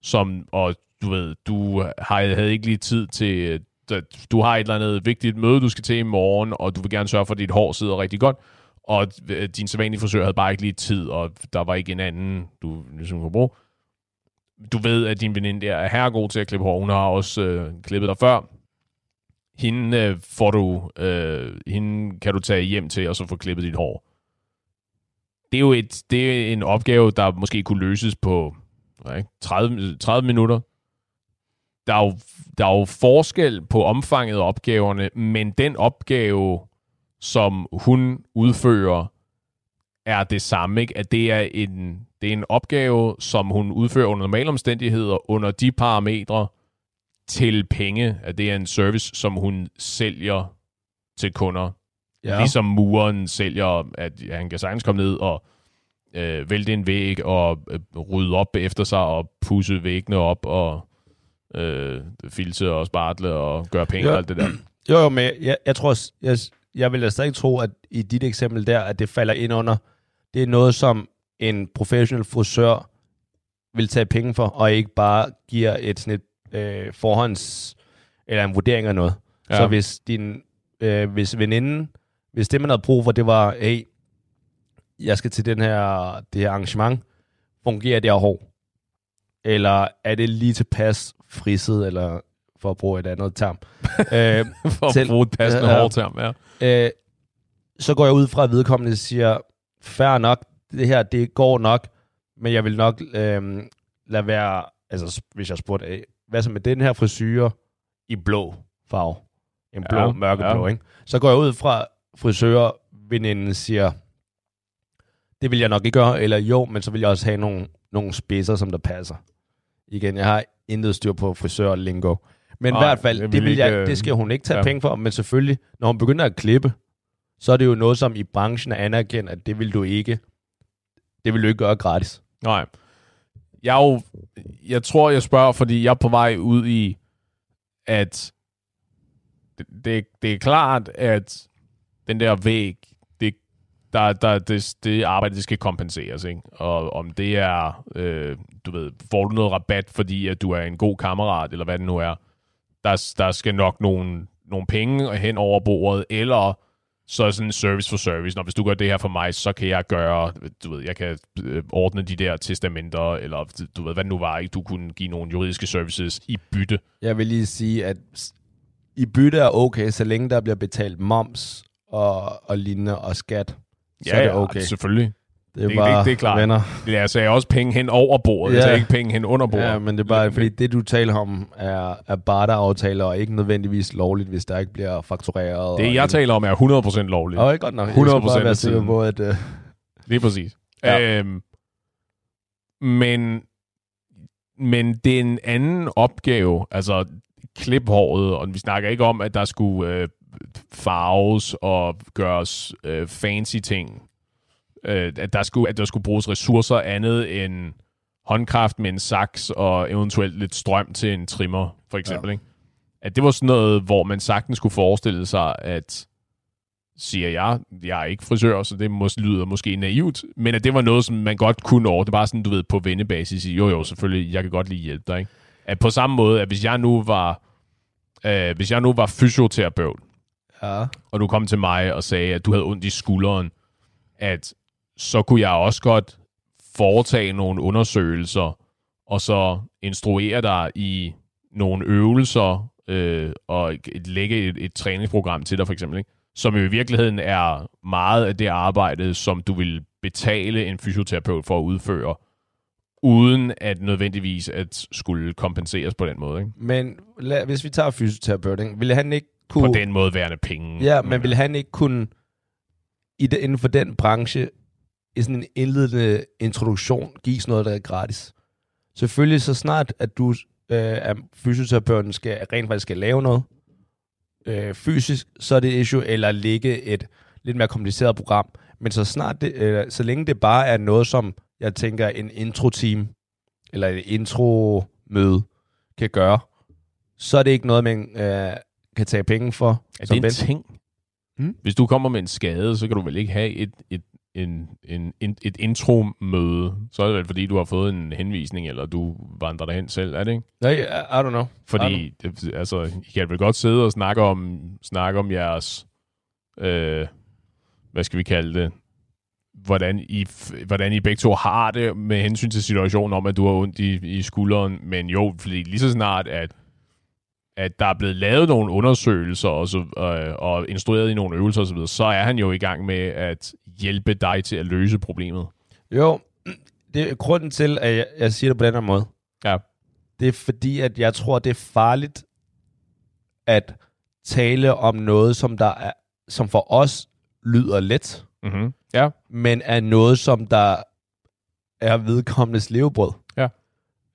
som, og du ved, du øh, har, havde ikke lige tid til, øh, du har et eller andet vigtigt møde, du skal til i morgen, og du vil gerne sørge for, at dit hår sidder rigtig godt, og øh, din sædvanlige frisør havde bare ikke lige tid, og der var ikke en anden, du ligesom kunne bruge. Du ved, at din veninde der er herregod til at klippe hår. Hun har også øh, klippet dig før. Hende, øh, får du, øh, hende kan du tage hjem til, og så få klippet dit hår. Det er jo et, det er en opgave, der måske kunne løses på ikke, 30, 30 minutter. Der er, jo, der er jo forskel på omfanget af opgaverne, men den opgave, som hun udfører, er det samme. Ikke? At det er, en, det er en opgave, som hun udfører under normale omstændigheder, under de parametre til penge. At det er en service, som hun sælger til kunder. Ja. Ligesom muren sælger, at han kan sagtens komme ned og øh, vælte en væg og øh, rydde op efter sig og pusse væggene op og øh, filse og spartle og gøre penge og alt det der. Jo, jo, men jeg, jeg tror, jeg, jeg vil da stadig tro, at i dit eksempel der, at det falder ind under, det er noget, som en professionel frisør vil tage penge for, og ikke bare giver et sådan et øh, forhånds, eller en vurdering af noget. Ja. Så hvis din, øh, hvis veninden, hvis det man havde brug for, det var, hey, jeg skal til den her, det her arrangement, fungerer det her hår? Eller er det lige tilpas frisset, eller for at bruge et andet term. øh, for til, at bruge et passende øh, hårdterm, ja. Øh, så går jeg ud fra, at vedkommende siger, fair nok, det her, det går nok, men jeg vil nok øh, lade være, altså hvis jeg spurgte, hvad så med den her frisyre i blå farve? En blå, ja, mørkeblå, ja. ikke? Så går jeg ud fra, frisører, veninden siger, det vil jeg nok ikke gøre, eller jo, men så vil jeg også have nogle, nogle spidser, som der passer. Igen, jeg har intet styr på frisør lingo. Men Ej, i hvert fald, det, vil jeg, det skal hun ikke tage ja. penge for, men selvfølgelig, når hun begynder at klippe, så er det jo noget, som i branchen er anerkendt, at det vil du ikke, det vil du ikke gøre gratis. Nej. Jeg, jo, jeg tror, jeg spørger, fordi jeg er på vej ud i, at det, det, det er klart, at den der væg, der, der, det, det arbejde, det skal kompenseres. Ikke? Og om det er, øh, du ved, får du noget rabat, fordi at du er en god kammerat, eller hvad det nu er, der, der skal nok nogle, nogle penge hen over bordet, eller så er sådan service for service. Når hvis du gør det her for mig, så kan jeg gøre, du ved, jeg kan øh, ordne de der testamenter, eller du ved, hvad det nu var, ikke? Du kunne give nogle juridiske services i bytte. Jeg vil lige sige, at i bytte er okay, så længe der bliver betalt moms og, og lignende og skat, så ja, er det okay. Ja, selvfølgelig. Det er, det, bare det, det er klart. venner. Jeg sagde også penge hen over bordet, ja. jeg sagde ikke penge hen under bordet. Ja, men det er bare, fordi det du taler om er, er barteraftaler, og ikke nødvendigvis lovligt, hvis der ikke bliver faktureret. Det jeg en... taler om er 100% lovligt. Og ikke godt nok. 100% jeg bare være sikker på, at... Uh... Lige præcis. Ja. Øhm, men, men det er en anden opgave, altså kliphåret, og vi snakker ikke om, at der skulle øh, farves og gøres øh, fancy ting øh, at, der skulle, at der skulle bruges ressourcer andet end håndkraft med en saks og eventuelt lidt strøm til en trimmer, for eksempel. Ja. Ikke? At det var sådan noget, hvor man sagtens skulle forestille sig, at siger jeg, jeg er ikke frisør, så det mås- lyder måske naivt, men at det var noget, som man godt kunne over. Det var sådan, du ved, på vennebasis. Jo, jo, selvfølgelig, jeg kan godt lige hjælpe dig. Ikke? At på samme måde, at hvis jeg nu var, øh, hvis jeg nu var fysioterapeut, ja. og du kom til mig og sagde, at du havde ondt i skulderen, at så kunne jeg også godt foretage nogle undersøgelser, og så instruere dig i nogle øvelser, øh, og lægge et, et træningsprogram til dig, for eksempel, ikke? som jo i virkeligheden er meget af det arbejde, som du vil betale en fysioterapeut for at udføre, uden at nødvendigvis at skulle kompenseres på den måde. Ikke? Men lad, hvis vi tager fysioterapeut, ville han ikke kunne... På den måde værende penge. Ja, men ville han ikke kunne i det, inden for den branche i sådan en indledende introduktion gives noget, der er gratis. Selvfølgelig så snart, at du øh, er fysioterapeuten, skal, rent faktisk skal lave noget øh, fysisk, så er det et issue, eller lægge et lidt mere kompliceret program. Men så snart det, øh, så længe det bare er noget, som jeg tænker en intro-team, eller et intro-møde kan gøre, så er det ikke noget, man øh, kan tage penge for. Er det en ven. ting? Hmm? Hvis du kommer med en skade, så kan du vel ikke have et, et, en, en, en, et intro-møde. Så er det vel, fordi du har fået en henvisning, eller du vandrer derhen selv, er det ikke? Nej, I, I don't know. Fordi, det, altså, I kan vel godt sidde og snakke om, snakke om jeres, øh, hvad skal vi kalde det, hvordan I, hvordan I begge to har det med hensyn til situationen om, at du har ondt i, i skulderen. Men jo, fordi lige så snart, at at der er blevet lavet nogle undersøgelser og, så, øh, og instrueret i nogle øvelser osv., så, så er han jo i gang med at hjælpe dig til at løse problemet. Jo, det er grunden til, at jeg, jeg siger det på den her måde. Ja. Det er fordi, at jeg tror, det er farligt at tale om noget, som der er, som for os lyder let, mm-hmm. ja. men er noget, som der er vedkommendes levebrød. Ja.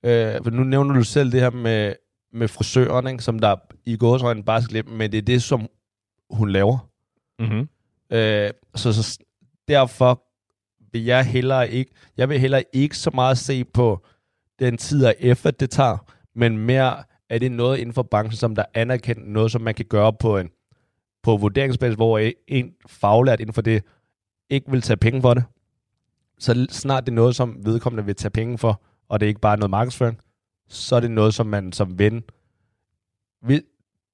Øh, for nu nævner du selv det her med med frisøren, ikke, som der i gåsøjne bare skal men det er det, som hun laver. Mm-hmm. Øh, så, så derfor vil jeg hellere ikke, jeg vil hellere ikke så meget se på den tid og effort, det tager, men mere, er det noget inden for branchen, som der anerkendt noget, som man kan gøre på en på vurderingsbasis, hvor en faglært inden for det ikke vil tage penge for det. Så snart det er noget, som vedkommende vil tage penge for, og det er ikke bare noget markedsføring, så er det noget, som man som ven, hvis,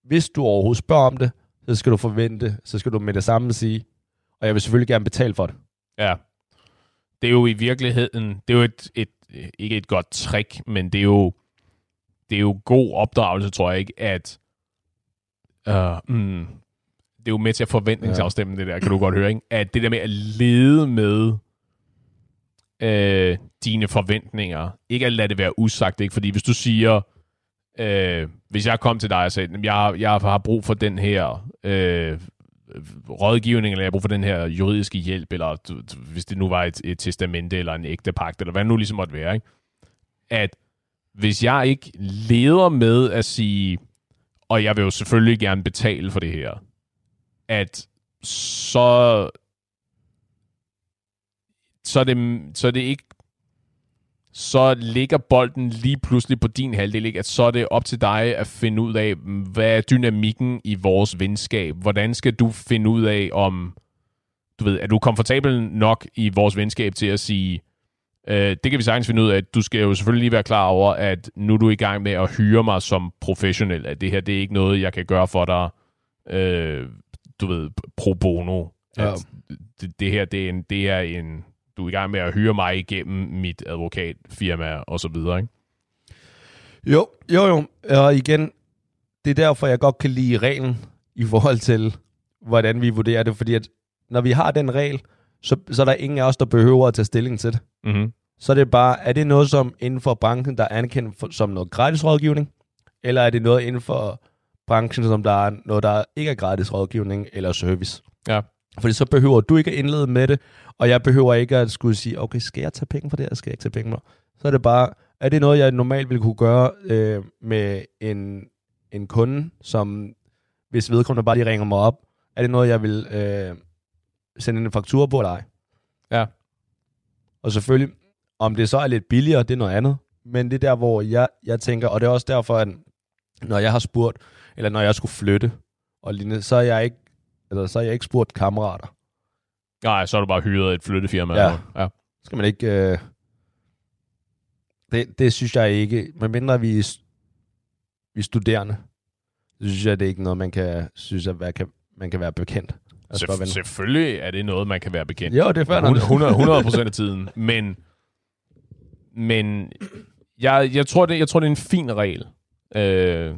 hvis du overhovedet spørger om det, så skal du forvente, så skal du med det samme sige, og jeg vil selvfølgelig gerne betale for det. Ja. Det er jo i virkeligheden, det er jo et, et ikke et godt trick, men det er jo, det er jo god opdragelse, tror jeg ikke, at uh, mm, det er jo med til at forventningsafstemme ja. det der, kan du godt høre, ikke? At det der med at lede med øh, dine forventninger. Ikke at lade det være usagt, ikke? Fordi hvis du siger, øh, hvis jeg kom til dig og sagde, jeg, jeg har brug for den her øh, rådgivning, eller jeg har brug for den her juridiske hjælp, eller du, hvis det nu var et, et testamente, eller en ægte pagt, eller hvad det nu ligesom måtte være, ikke? at hvis jeg ikke leder med at sige, og jeg vil jo selvfølgelig gerne betale for det her, at så så er det, så er det ikke så ligger bolden lige pludselig på din halvdel, ikke? at så er det op til dig at finde ud af, hvad er dynamikken i vores venskab? Hvordan skal du finde ud af, om du ved, er du komfortabel nok i vores venskab til at sige, øh, det kan vi sagtens finde ud af, du skal jo selvfølgelig lige være klar over, at nu er du i gang med at hyre mig som professionel, at det her, det er ikke noget, jeg kan gøre for dig, øh, du ved, pro bono. Ja. At det, det her, det er en, det er en du er i gang med at hyre mig igennem mit advokatfirma og så videre, ikke? Jo, jo, jo. Og igen, det er derfor, jeg godt kan lide reglen i forhold til, hvordan vi vurderer det, fordi at når vi har den regel, så, så er der ingen af os, der behøver at tage stilling til det. Mm-hmm. Så er det bare, er det noget som inden for branchen, der er anerkendt for, som noget gratis rådgivning, eller er det noget inden for branchen, som der er noget, der ikke er gratis rådgivning eller service? Ja. Fordi så behøver du ikke at indlede med det, og jeg behøver ikke at skulle sige, okay, skal jeg tage penge for det, eller skal jeg ikke tage penge for Så er det bare, er det noget, jeg normalt ville kunne gøre øh, med en, en kunde, som hvis vedkommende bare lige ringer mig op, er det noget, jeg vil øh, sende en faktur på eller ej? Ja. Og selvfølgelig, om det så er lidt billigere, det er noget andet. Men det er der, hvor jeg, jeg tænker, og det er også derfor, at når jeg har spurgt, eller når jeg skulle flytte, og lignende, så er jeg ikke eller så har jeg ikke spurgt kammerater. Nej, så har du bare hyret et flyttefirma. Ja. ja. Skal man ikke... Øh... Det, det synes jeg ikke. Men mindre vi er, vi er studerende, så synes jeg, det er ikke noget, man kan, synes jeg, kan, man kan være bekendt. Selvf- selvfølgelig er det noget, man kan være bekendt. Jo, det er færdigt. 100, 100 procent af tiden. Men, men jeg, jeg, tror, det, jeg tror, det er en fin regel. Øh,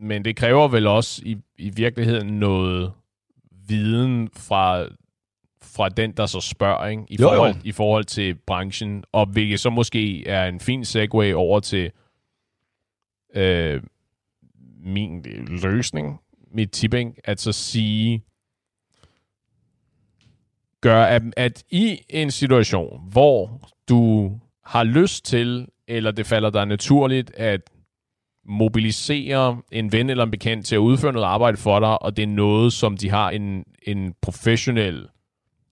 men det kræver vel også i, i virkeligheden noget viden fra, fra den, der så spørger, ikke? I, jo, forhold, jo. i forhold til branchen, og hvilket så måske er en fin segue over til øh, min løsning, mit tipping, at så sige, gør, at, at i en situation, hvor du har lyst til, eller det falder dig naturligt, at mobilisere en ven eller en bekendt til at udføre noget arbejde for dig, og det er noget, som de har en, en professionel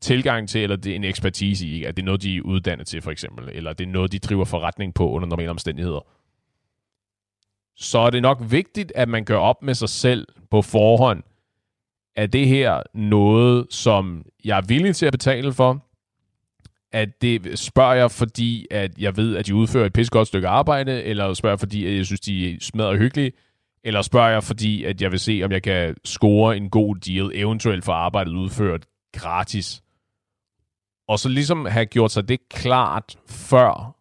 tilgang til, eller det er en ekspertise i, ikke? at det er noget, de er uddannet til, for eksempel, eller det er noget, de driver forretning på under normale omstændigheder. Så er det nok vigtigt, at man gør op med sig selv på forhånd, er det her noget, som jeg er villig til at betale for? At det spørger jeg, fordi at jeg ved, at de udfører et pissegodt stykke arbejde, eller spørger jeg, fordi at jeg synes, de smadrer hyggelige, eller spørger jeg, fordi at jeg vil se, om jeg kan score en god deal, eventuelt for arbejdet udført gratis. Og så ligesom have gjort sig det klart før,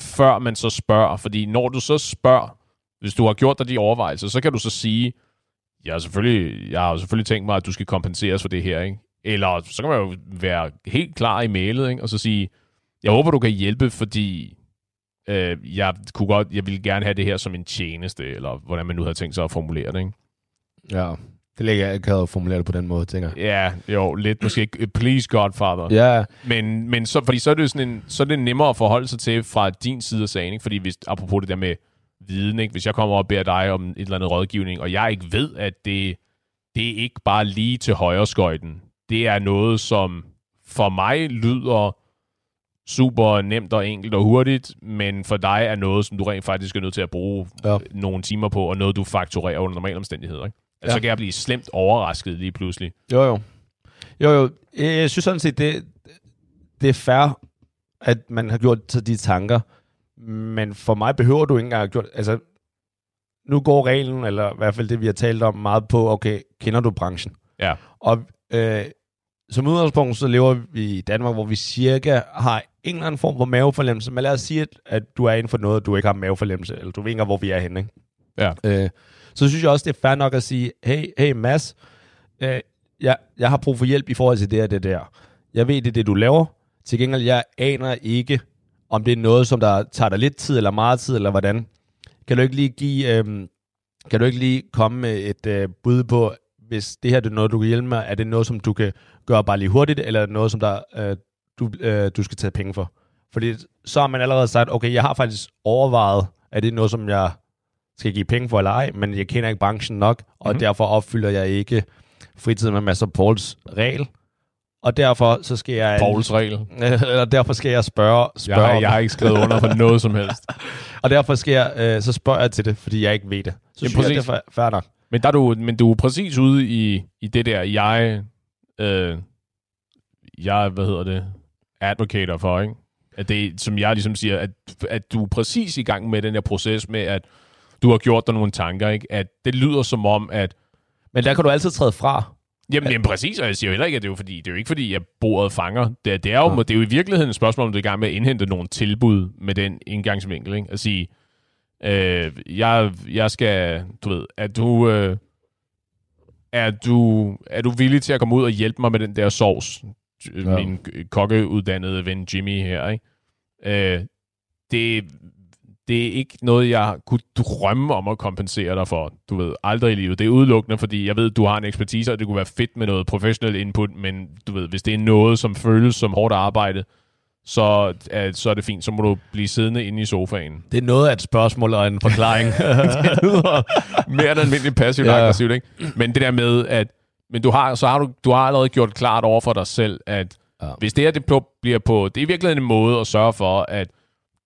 før man så spørger. Fordi når du så spørger, hvis du har gjort dig de overvejelser, så kan du så sige, jeg har selvfølgelig, jeg har selvfølgelig tænkt mig, at du skal kompenseres for det her, ikke? Eller så kan man jo være helt klar i mailet, ikke? og så sige, jeg håber, du kan hjælpe, fordi øh, jeg kunne godt, jeg vil gerne have det her som en tjeneste, eller hvordan man nu havde tænkt sig at formulere det, ikke? Ja, det ligger jeg ikke havde formuleret det på den måde, tænker jeg. Ja, jo, lidt måske. Please, Godfather. Ja. Men, men så, fordi så er det sådan en, så er det nemmere at forholde sig til fra din side af sagen, ikke? Fordi hvis, apropos det der med viden, ikke? hvis jeg kommer og beder dig om et eller andet rådgivning, og jeg ikke ved, at det, det er ikke bare lige til højre skøjten. Det er noget, som for mig lyder super nemt og enkelt og hurtigt, men for dig er noget, som du rent faktisk er nødt til at bruge ja. nogle timer på, og noget, du fakturerer under normale omstændigheder. Ikke? Altså, ja. Så kan jeg blive slemt overrasket lige pludselig. Jo, jo. Jo, jo. Jeg synes sådan set, det, det er fair, at man har gjort til de tanker, men for mig behøver du ikke engang have gjort... Altså, nu går reglen, eller i hvert fald det, vi har talt om, meget på, okay, kender du branchen? Ja. Og øh, som udgangspunkt, så lever vi i Danmark, hvor vi cirka har en eller anden form for maveforlemmelse. Men lad os sige, at, at du er inden for noget, du ikke har maveforlemmelse, eller du ved ikke hvor vi er henne. Ikke? Ja. Øh, så synes jeg også, det er fair nok at sige, hey, hey Mads, øh, jeg, jeg har brug for hjælp i forhold til det og det der. Jeg ved, det er det, du laver. Til gengæld, jeg aner ikke, om det er noget, som der tager dig lidt tid, eller meget tid, eller hvordan. Kan du ikke lige give, øh, kan du ikke lige komme med et øh, bud på, hvis det her det er noget, du kan hjælpe med, er det noget, som du kan gøre bare lige hurtigt, eller er det noget, som der, øh, du, øh, du skal tage penge for? Fordi så har man allerede sagt, okay, jeg har faktisk overvejet, at det er noget, som jeg skal give penge for eller ej, men jeg kender ikke branchen nok, og mm-hmm. derfor opfylder jeg ikke fritiden med Master Pauls regel. Og derfor så skal jeg... Pauls regel. Eller derfor skal jeg spørge... spørge jeg, jeg har ikke skrevet under på noget som helst. og derfor skal jeg, øh, så spørger jeg til det, fordi jeg ikke ved det. Så Jamen, synes jeg, det er fair nok. Men, der er du, men du er præcis ude i, i det der, jeg, øh, jeg, hvad hedder det, advocator for, ikke? At det, som jeg ligesom siger, at, at du er præcis i gang med den her proces med, at du har gjort dig nogle tanker, ikke? At det lyder som om, at... Men der kan du altid træde fra. Jamen, jamen præcis, og jeg siger jo heller ikke, at det er jo, fordi, det er jo ikke fordi, at bordet fanger. Det, det, er jo, ja. det er jo i virkeligheden et spørgsmål, om du er i gang med at indhente nogle tilbud med den indgangsvinkel. Ikke? At sige, øh, jeg, jeg skal, du ved, at du, øh, er du, er du villig til at komme ud og hjælpe mig med den der sovs? Ja. Min kokkeuddannede ven Jimmy her, ikke? Øh, det det er ikke noget, jeg kunne drømme om at kompensere dig for, du ved, aldrig i livet. Det er udelukkende, fordi jeg ved, du har en ekspertise, og det kunne være fedt med noget professionel input, men du ved, hvis det er noget, som føles som hårdt arbejde, så, uh, så er det fint. Så må du blive siddende inde i sofaen. Det er noget af et spørgsmål og en forklaring. det lyder mere end almindeligt passivt ja. aggressivt, ikke? Men det der med, at men du har, så har du, du har allerede gjort klart over for dig selv, at ja. hvis det her det bliver på... Det er virkelig en måde at sørge for, at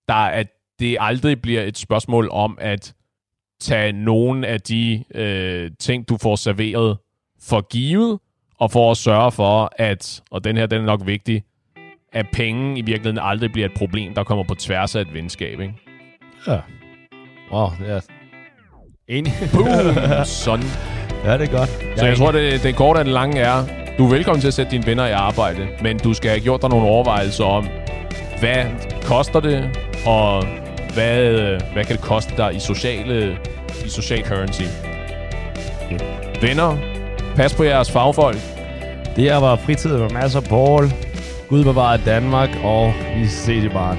der at det aldrig bliver et spørgsmål om at tage nogle af de øh, ting, du får serveret for givet, og for at sørge for, at, og den her den er nok vigtig, at penge i virkeligheden aldrig bliver et problem, der kommer på tværs af et venskab, ikke? Ja. Wow, det er enig. Boom! Sådan. Ja, det er godt. Jeg så jeg enig. tror, det, det korte af det lange er, du er velkommen til at sætte dine venner i arbejde, men du skal have gjort dig nogle overvejelser om, hvad koster det, og hvad, hvad kan det koste dig i sociale i social currency? Venner, pas på jeres fagfolk. Det her var fritid med masser af Paul. Gud bevare Danmark, og vi ses i barn.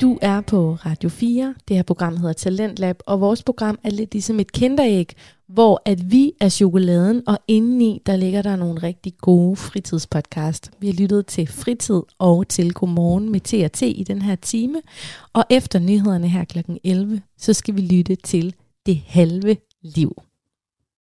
Du er på Radio 4. Det her program hedder Talentlab, og vores program er lidt ligesom et kinderæg, hvor at vi er chokoladen, og indeni der ligger der nogle rigtig gode fritidspodcast. Vi har lyttet til Fritid og til Godmorgen med T&T i den her time, og efter nyhederne her kl. 11, så skal vi lytte til Det Halve Liv.